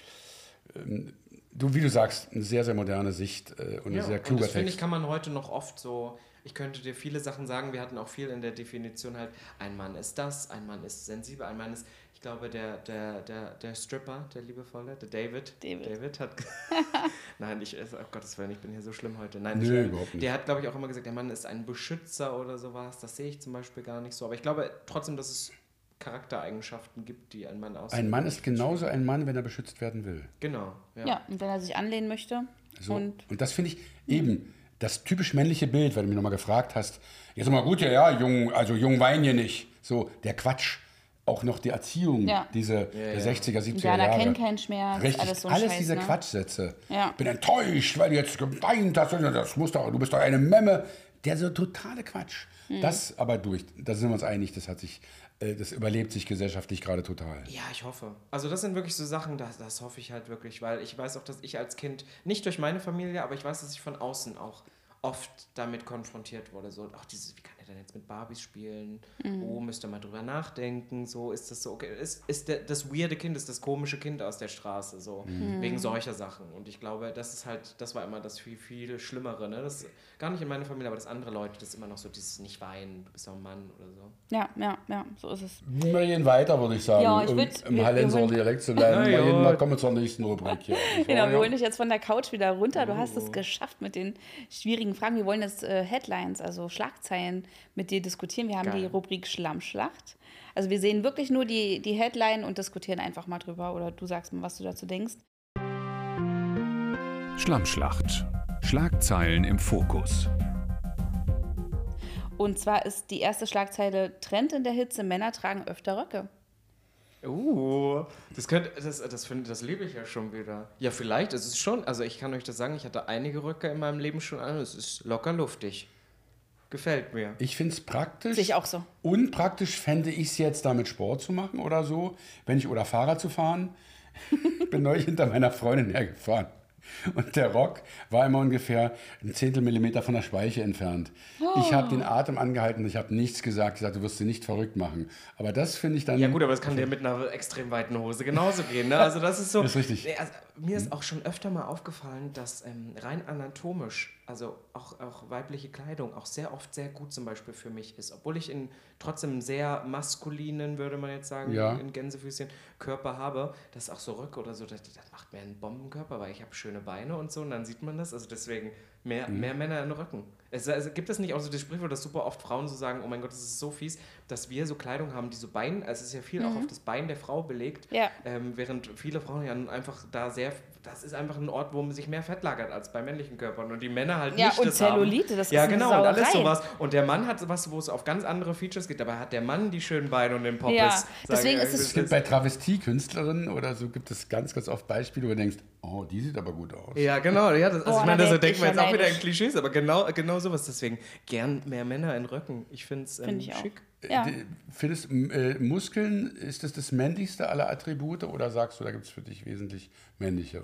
ähm, du, wie du sagst, eine sehr, sehr moderne Sicht äh, und ein Ja, sehr und kluger das finde ich, kann man heute noch oft so. Ich könnte dir viele Sachen sagen. Wir hatten auch viel in der Definition halt. Ein Mann ist das, ein Mann ist sensibel, ein Mann ist. Ich glaube, der, der, der, der Stripper, der liebevolle, der David. David. hat. Nein, ich. Oh Gottes Willen, ich bin hier so schlimm heute. Nein, Nö, ich, überhaupt nicht. Der hat, glaube ich, auch immer gesagt, der Mann ist ein Beschützer oder sowas. Das sehe ich zum Beispiel gar nicht so. Aber ich glaube trotzdem, dass es Charaktereigenschaften gibt, die ein Mann ausmachen. Ein Mann ist genauso ein Mann, wenn er beschützt werden will. Genau. Ja. Ja, und wenn er sich anlehnen möchte. So. Und Und, das finde ich eben das typisch männliche Bild, weil du mich nochmal gefragt hast. Jetzt mal gut, ja, ja, jung, also jung wein hier nicht. So, der Quatsch. Auch noch die Erziehung, Ja. diese der 60er, 70er Indianer Jahre. kennen keinen Schmerz, Richtig, alles so alles Scheiß, diese ne? Quatschsätze. Ja. Bin enttäuscht, weil du jetzt geweint hast. Das muss doch, du bist doch eine Memme. Der so totale Quatsch. Mhm. Das aber durch, da sind wir uns einig, das hat sich, äh, das überlebt sich gesellschaftlich gerade total. Ja, ich hoffe. Also das sind wirklich so Sachen, das, das hoffe ich halt wirklich, weil ich weiß auch, dass ich als Kind, nicht durch meine Familie, aber ich weiß, dass ich von außen auch oft damit konfrontiert wurde. So, ach, dieses, wie kann er denn jetzt mit Barbies spielen? Oh, müsste mal drüber nachdenken. So, ist das so, okay. Ist, ist der, das weirde Kind, ist das komische Kind aus der Straße, so, wegen solcher Sachen. Und ich glaube, das ist halt, das war immer das viel, viel Schlimmere, ne? Das, gar nicht in meiner Familie, aber dass andere Leute, das immer noch so dieses nicht weinen, du bist doch ein Mann oder so. ja, ja, ja, so ist es. Wir gehen weiter, würde ich sagen, Ja, ich um würd- im Hallenser Dialekt zu Wir ja. mal kommen wir zur nächsten Rubrik hier. Genau, wir Ja. holen dich jetzt von der Couch wieder runter. Du hast es geschafft mit den schwierigen Fragen. Wir wollen jetzt äh, Headlines, also Schlagzeilen mit dir diskutieren. Wir haben Geil. die Rubrik Schlammschlacht. Also wir sehen wirklich nur die, die Headline und diskutieren einfach mal drüber. Oder du sagst mal, was du dazu denkst. Schlammschlacht. Schlagzeilen im Fokus. Und zwar ist die erste Schlagzeile Trend in der Hitze, Männer tragen öfter Röcke. Uh, das könnte, das, das, find, das liebe ich ja schon wieder. Ja, vielleicht, es ist schon, also ich kann euch das sagen, ich hatte einige Röcke in meinem Leben schon an, es ist locker luftig. Gefällt mir. Ich finde es praktisch. Sehe ich auch so. Unpraktisch fände ich es jetzt, damit Sport zu machen oder so, wenn ich oder Fahrrad zu fahren. ich bin neulich hinter meiner Freundin hergefahren. Und der Rock war immer ungefähr ein Zehntel Millimeter von der Speiche entfernt. Ich habe den Atem angehalten, ich habe nichts gesagt. Ich sagte, du wirst sie nicht verrückt machen. Aber das finde ich dann. Ja gut, aber das kann dir mit einer extrem weiten Hose genauso gehen. Ne? Also das ist so. Das ist richtig. Nee, also, mir ist auch schon öfter mal aufgefallen, dass ähm, rein anatomisch also auch, auch weibliche Kleidung auch sehr oft sehr gut zum Beispiel für mich ist. Obwohl ich in trotzdem sehr maskulinen, würde man jetzt sagen, Ja. in Gänsefüßchen Körper habe, das ist auch so Röcke oder so, das, das macht mir einen Bombenkörper, weil ich habe schöne Beine und so und dann sieht man das. Also deswegen mehr, Mhm. mehr Männer in Röcken. Es, also gibt es nicht auch so das Sprichwort, dass super oft Frauen so sagen, oh mein Gott, das ist so fies, dass wir so Kleidung haben, die so Bein, also es ist ja viel auch auf das Bein der Frau belegt, Ja. ähm, während viele Frauen ja einfach da sehr, das ist einfach ein Ort, wo sich mehr Fett lagert als bei männlichen Körpern und die Männer halt Ja, nicht und das Zellulite, haben. das ja, ist eine genau, und alles sowas. Und der Mann hat was, wo es auf ganz andere Features geht, dabei hat der Mann die schönen Beine und den Poppes. Ja, deswegen ist es- das Es gibt bei Travestiekünstlerinnen oder so gibt es ganz, ganz oft Beispiele, wo du denkst, oh, die sieht aber gut aus. Ja, genau. Ja, das, also Boah, ich meine, da da werd denken wir ja jetzt auch wieder in. Klischees, aber genau, genau sowas. Deswegen gern mehr Männer in Röcken. Ich finde es ähm, Find ich auch. Ja. Findest du, äh, Muskeln, ist das das männlichste aller Attribute oder sagst du, da gibt es für dich wesentlich männlichere?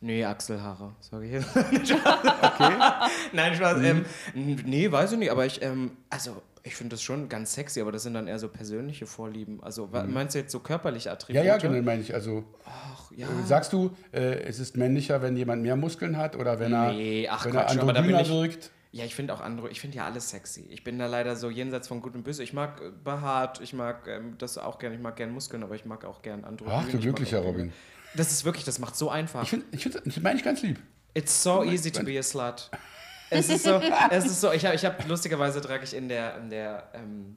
Nee, Achselhaare, sage ich jetzt. okay. Nein, Spaß. Ähm, n- nee, weiß ich nicht, aber ich, ähm, also ich finde das schon ganz sexy, aber das sind dann eher so persönliche Vorlieben. Also wa- meinst du jetzt so körperliche Ja, Attribute? ja, genau, meine ich. Also Ach, ja. äh, sagst du, äh, es ist männlicher, wenn jemand mehr Muskeln hat oder wenn er, Nee, ach wenn Quatsch, er aber da bin androgyner ich- wirkt? Ja, ich finde auch andere, ich finde ja alles sexy. Ich bin da leider so jenseits von gut und böse. Ich mag behaart, ich mag ähm, das auch gerne, ich mag gern Muskeln, aber ich mag auch gern andere. Ach, du glücklicher Robin. Das ist wirklich, das macht so einfach. Ich finde, ich find, das meine ich ganz lieb. It's so easy to be a slut. Es ist so, es ist so, ich habe ich hab, lustigerweise trage ich in der, in der, ähm,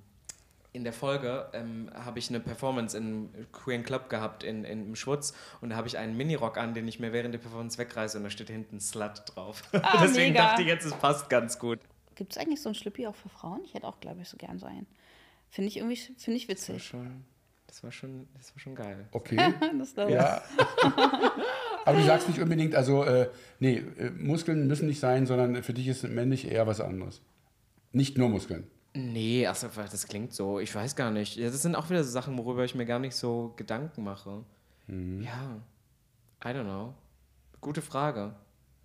in der Folge, ähm, habe ich eine Performance in Queer Club gehabt in, in, im Schwutz und da habe ich einen Minirock an, den ich mir während der Performance wegreiße und da steht hinten Slut drauf. Ah, Deswegen mega. dachte ich jetzt, es passt ganz gut. Gibt es eigentlich so ein Schlippi auch für Frauen? Ich hätte auch, glaube ich, so gern so einen. Finde ich irgendwie finde ich Das war witzig. schon, das war schon, das war schon geil. Okay. Das ja. Aber du sagst nicht unbedingt, also, äh, nee, äh, Muskeln müssen nicht sein, sondern für dich ist männlich eher was anderes. Nicht nur Muskeln. Nee, ach so, das klingt so. Ich weiß gar nicht. Ja, Das sind auch wieder so Sachen, worüber ich mir gar nicht so Gedanken mache. Ja, I don't know. Gute Frage.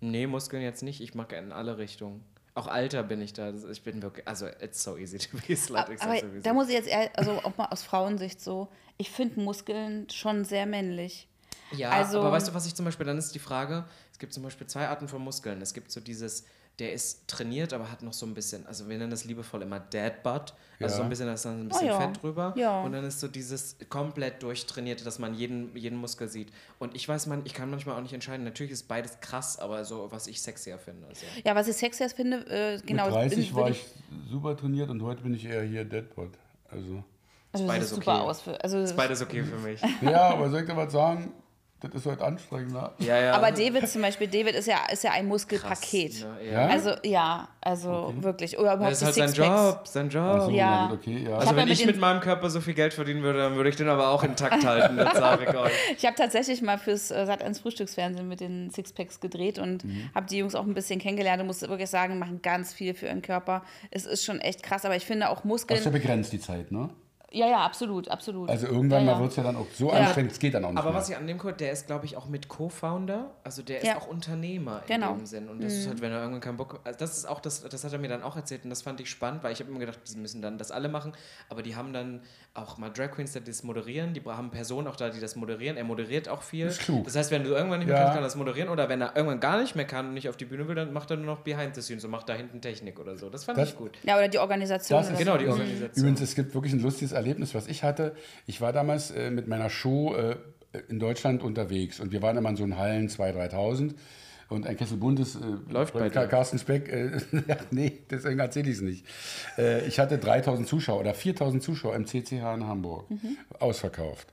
Nee, Muskeln jetzt nicht. Ich mag in alle Richtungen. Auch Alter bin ich da. Ich bin wirklich, also it's so easy to be slut. Aber sowieso. da muss ich jetzt eher, also auch mal aus Frauensicht so, ich finde Muskeln schon sehr männlich. Ja, Also- aber weißt du, was ich zum Beispiel, dann ist die Frage, es gibt zum Beispiel zwei Arten von Muskeln. Es gibt so dieses, der ist trainiert, aber hat noch so ein bisschen, also wir nennen das liebevoll immer Dad Butt, also Ja. so ein bisschen, da ist dann ein bisschen ja. Fett drüber. Ja. Und dann ist so dieses komplett durchtrainierte, dass man jeden, jeden Muskel sieht. Und ich weiß, man, ich kann manchmal auch nicht entscheiden, natürlich ist beides krass, aber so, was ich sexier finde. Also. Ja, was ich sexier finde, äh, genau. Mit 30 bin- war würd ich super trainiert und heute bin ich eher hier Deadbot. Also. also das beides sieht super okay. aus. Für, also, Ist beides okay für mich. Ja, aber soll ich dir was sagen? Das ist heute anstrengender. Ja, ja. aber David zum Beispiel, David ist ja, ist ja ein Muskelpaket. Krass? Ja? Also ja, also wirklich. Oder überhaupt Das ist halt die sein Sixpacks. Job, sein Job. Ach so, Ja. okay, ja. Also wenn ich mit meinem Körper so viel Geld verdienen würde, dann würde ich den aber auch intakt halten, das sage ich euch. Ich habe tatsächlich mal fürs äh, Sat1 Frühstücksfernsehen mit den Sixpacks gedreht und Mhm. habe die Jungs auch ein bisschen kennengelernt und muss wirklich sagen, machen ganz viel für ihren Körper. Es ist schon echt krass, aber ich finde auch Das ist ja Muskeln. begrenzt, die Zeit, ne? Ja, ja, absolut, absolut. Also irgendwann ja, mal ja. wird es ja dann auch so anstrengend, es geht dann auch nicht Aber mehr. was ich an dem Code, der ist, glaube ich, auch mit Co-Founder. Also der ist Ja. auch Unternehmer in Genau. dem Sinn. Und das ist halt, wenn er irgendwann keinen Bock also Das ist auch, das, das hat er mir dann auch erzählt und das fand ich spannend, weil ich habe immer gedacht, die müssen dann das alle machen. Aber die haben dann auch mal Drag Queens, die das moderieren. Die haben Personen auch da, die das moderieren. Er moderiert auch viel. Ist klug. Das heißt, wenn du irgendwann nicht mehr Ja. kannst, kann er das moderieren. Oder wenn er irgendwann gar nicht mehr kann und nicht auf die Bühne will, dann macht er nur noch Behind the Scenes und macht da hinten Technik oder so. Das fand Das- ich gut. Ja, oder die Organisation. Das ist- Genau, die. Organisation. Übrigens, es gibt wirklich ein lustiges Erlebnis, was ich hatte. Ich war damals äh, mit meiner Show äh, in Deutschland unterwegs und wir waren immer in so einen Hallen 2.000, 3.000 und ein Kessel Buntes. Äh, Läuft bei dir. Carsten Speck, äh, ja, nee, deswegen erzähle ich es nicht. Äh, ich hatte 3.000 Zuschauer oder 4.000 Zuschauer im CCH in Hamburg, ausverkauft.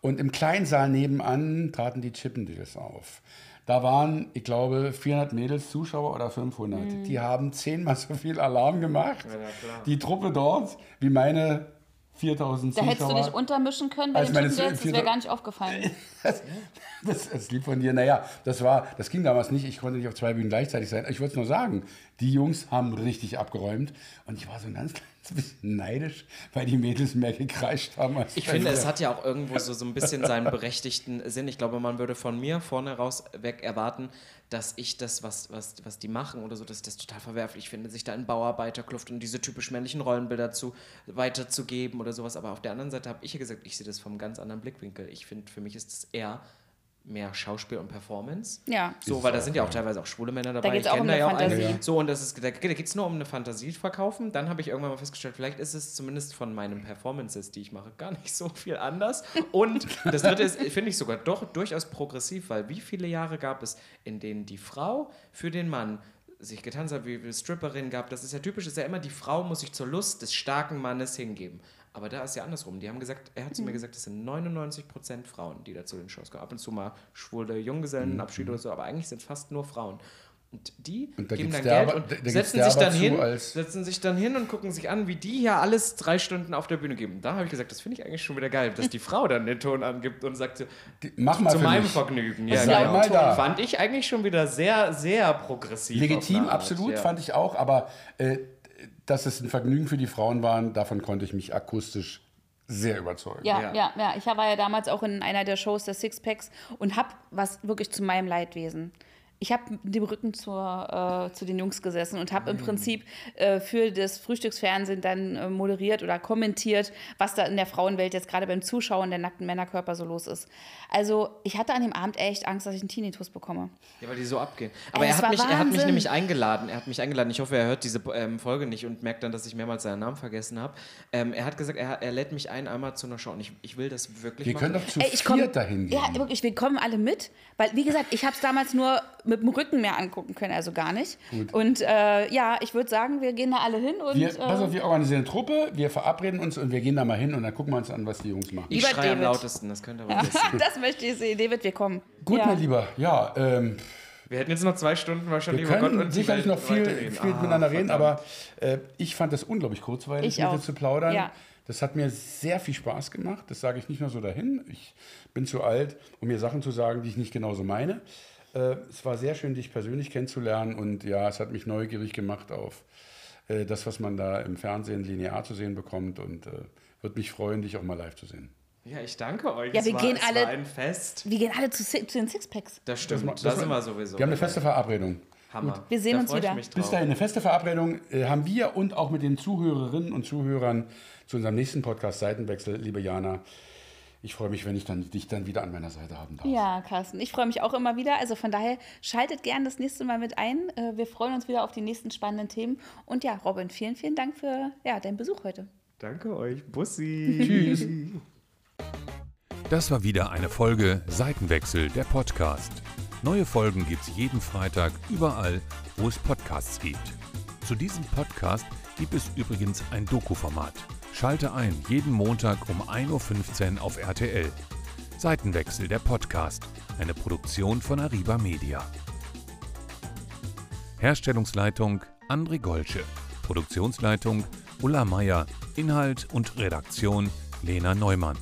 Und im Kleinsaal nebenan traten die Chippendales auf. Da waren, ich glaube, 400 Mädels Zuschauer oder 500. Die haben zehnmal so viel Alarm gemacht. Ja. Die Truppe dort, wie meine 4000 Da Zuschauer. hättest du dich untermischen können bei Also den meine Chippendales, das wäre gar nicht aufgefallen. das, das, das lieb von dir. Naja, das war, das ging damals nicht. Ich konnte nicht auf zwei Bühnen gleichzeitig sein. Ich wollte es nur sagen, die Jungs haben richtig abgeräumt. Und ich war so ein ganz kleines bisschen neidisch, weil die Mädels mehr gekreischt haben. Als Ich finde, es hat ja auch irgendwo so, so ein bisschen seinen berechtigten Sinn. Ich glaube, man würde von mir vorne raus weg erwarten, dass ich das, was, was, was die machen oder so, dass ich das total verwerflich finde, sich da in Bauarbeiterkluft und diese typisch männlichen Rollenbilder zu, weiterzugeben oder sowas. Aber auf der anderen Seite habe ich ja gesagt, ich sehe das vom ganz anderen Blickwinkel. Ich finde, für mich ist es eher mehr Schauspiel und Performance. Ja. So, weil da sind ja auch teilweise auch schwule Männer dabei. geht's ich auch kenn um da eine ja auch Fantasie. einige. So, und das ist, da, da geht es nur um eine Fantasie verkaufen. Dann habe ich irgendwann mal festgestellt, vielleicht ist es zumindest von meinen Performances, die ich mache, gar nicht so viel anders. Und das dritte ist, finde ich sogar doch durchaus progressiv, weil wie viele Jahre gab es, in denen die Frau für den Mann sich getanzt hat, wie viele Stripperinnen gab. Das ist ja typisch, ist ja immer, die Frau muss sich zur Lust des starken Mannes hingeben. Aber da ist ja andersrum. Die haben gesagt, er hat zu mir Mhm. gesagt, es sind 99% Frauen, die da zu den Shows kommen. Ab und zu mal schwule Junggesellenabschiede oder so, aber eigentlich sind es fast nur Frauen. Und die Mhm. Und da geben dann Geld aber- und da- setzen sich dann hin, als- setzen sich dann hin und gucken sich an, wie die hier alles drei Stunden auf der Bühne geben. Da habe ich gesagt, das finde ich eigentlich schon wieder geil, dass die Frau dann den Ton angibt und sagt, Die- Mach mal zu meinem mich. Vergnügen. Sei mal da. Fand ich eigentlich schon wieder sehr, sehr progressiv. Legitim, absolut, ja. fand ich auch, aber äh, dass es ein Vergnügen für die Frauen war, davon konnte ich mich akustisch sehr überzeugen. Ja, Ja. ja, ja, Ich war ja damals auch in einer der Shows der Sixpacks und habe was wirklich zu meinem Leidwesen. Ich habe mit dem Rücken zur, äh, zu den Jungs gesessen und habe im Prinzip äh, für das Frühstücksfernsehen dann äh, moderiert oder kommentiert, was da in der Frauenwelt jetzt gerade beim Zuschauen der nackten Männerkörper so los ist. Also ich hatte an dem Abend echt Angst, dass ich einen Tinnitus bekomme. Ja, weil die so abgehen. Aber er hat, mich, er hat mich nämlich eingeladen. Er hat mich eingeladen. Ich hoffe, er hört diese ähm, Folge nicht und merkt dann, dass ich mehrmals seinen Namen vergessen habe. Ähm, er hat gesagt, er, er lädt mich ein einmal zu einer Show. Und ich, ich will das wirklich Wir machen. können doch zu Ey, ich komm- viert dahin gehen. Ja, wirklich, wir kommen alle mit. Weil, wie gesagt, ich habe es damals nur mit dem Rücken mehr angucken können, also gar nicht. Und äh, ja, ich würde sagen, wir gehen da alle hin und. wir, äh, pass auf, wir organisieren eine Truppe, wir verabreden uns und wir gehen da mal hin und dann gucken wir uns an, was die Jungs machen. ich Lieber schreie am David. lautesten, das könnt ihr aber wissen. das möchte ich sehen. David, wir kommen. Gut, ja. mein Lieber, ja, ähm, Wir hätten jetzt noch zwei Stunden wahrscheinlich wir über Gott können und die sicherlich noch viel, viel Ah, miteinander reden, aber äh, ich fand das unglaublich kurzweilig, Ich mit dir zu plaudern. Ja. Das hat mir sehr viel Spaß gemacht. Das sage ich nicht nur so dahin. Ich bin zu alt, um mir Sachen zu sagen, die ich nicht genauso meine. Äh, es war sehr schön, dich persönlich kennenzulernen und ja, es hat mich neugierig gemacht auf äh, das, was man da im Fernsehen linear zu sehen bekommt und äh, würde mich freuen, dich auch mal live zu sehen. Ja, ich danke euch. Ja, es wir war, gehen es alle- war ein Fest. Wir gehen alle zu, zu den Sixpacks. Das stimmt, Das da ma- sind wir sowieso. Wir haben eine feste Verabredung. Hammer. Wir sehen da uns wieder. Bis dahin, eine feste Verabredung äh, haben wir und auch mit den Zuhörerinnen und Zuhörern zu unserem nächsten Podcast Seitenwechsel, liebe Jana. Ich freue mich, wenn ich dann, dich dann wieder an meiner Seite haben darf. Ja, Carsten, ich freue mich auch immer wieder. Also von daher schaltet gern das nächste Mal mit ein. Äh, Wir freuen uns wieder auf die nächsten spannenden Themen. Und ja, Robin, vielen, vielen Dank für ja, deinen Besuch heute. Danke euch. Bussi. Tschüss. Das war wieder eine Folge Seitenwechsel, der Podcast. Neue Folgen gibt's jeden Freitag überall, wo es Podcasts gibt. Zu diesem Podcast gibt es übrigens ein Doku-Format. Schalte ein jeden Montag um 1.15 Uhr auf RTL. Seitenwechsel, der Podcast. Eine Produktion von Ariba Media. Herstellungsleitung André Golsche. Produktionsleitung Ulla Meier. Inhalt und Redaktion Lena Neumann.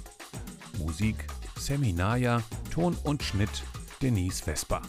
Musik Seminaya, Ton und Schnitt Denise Vesper.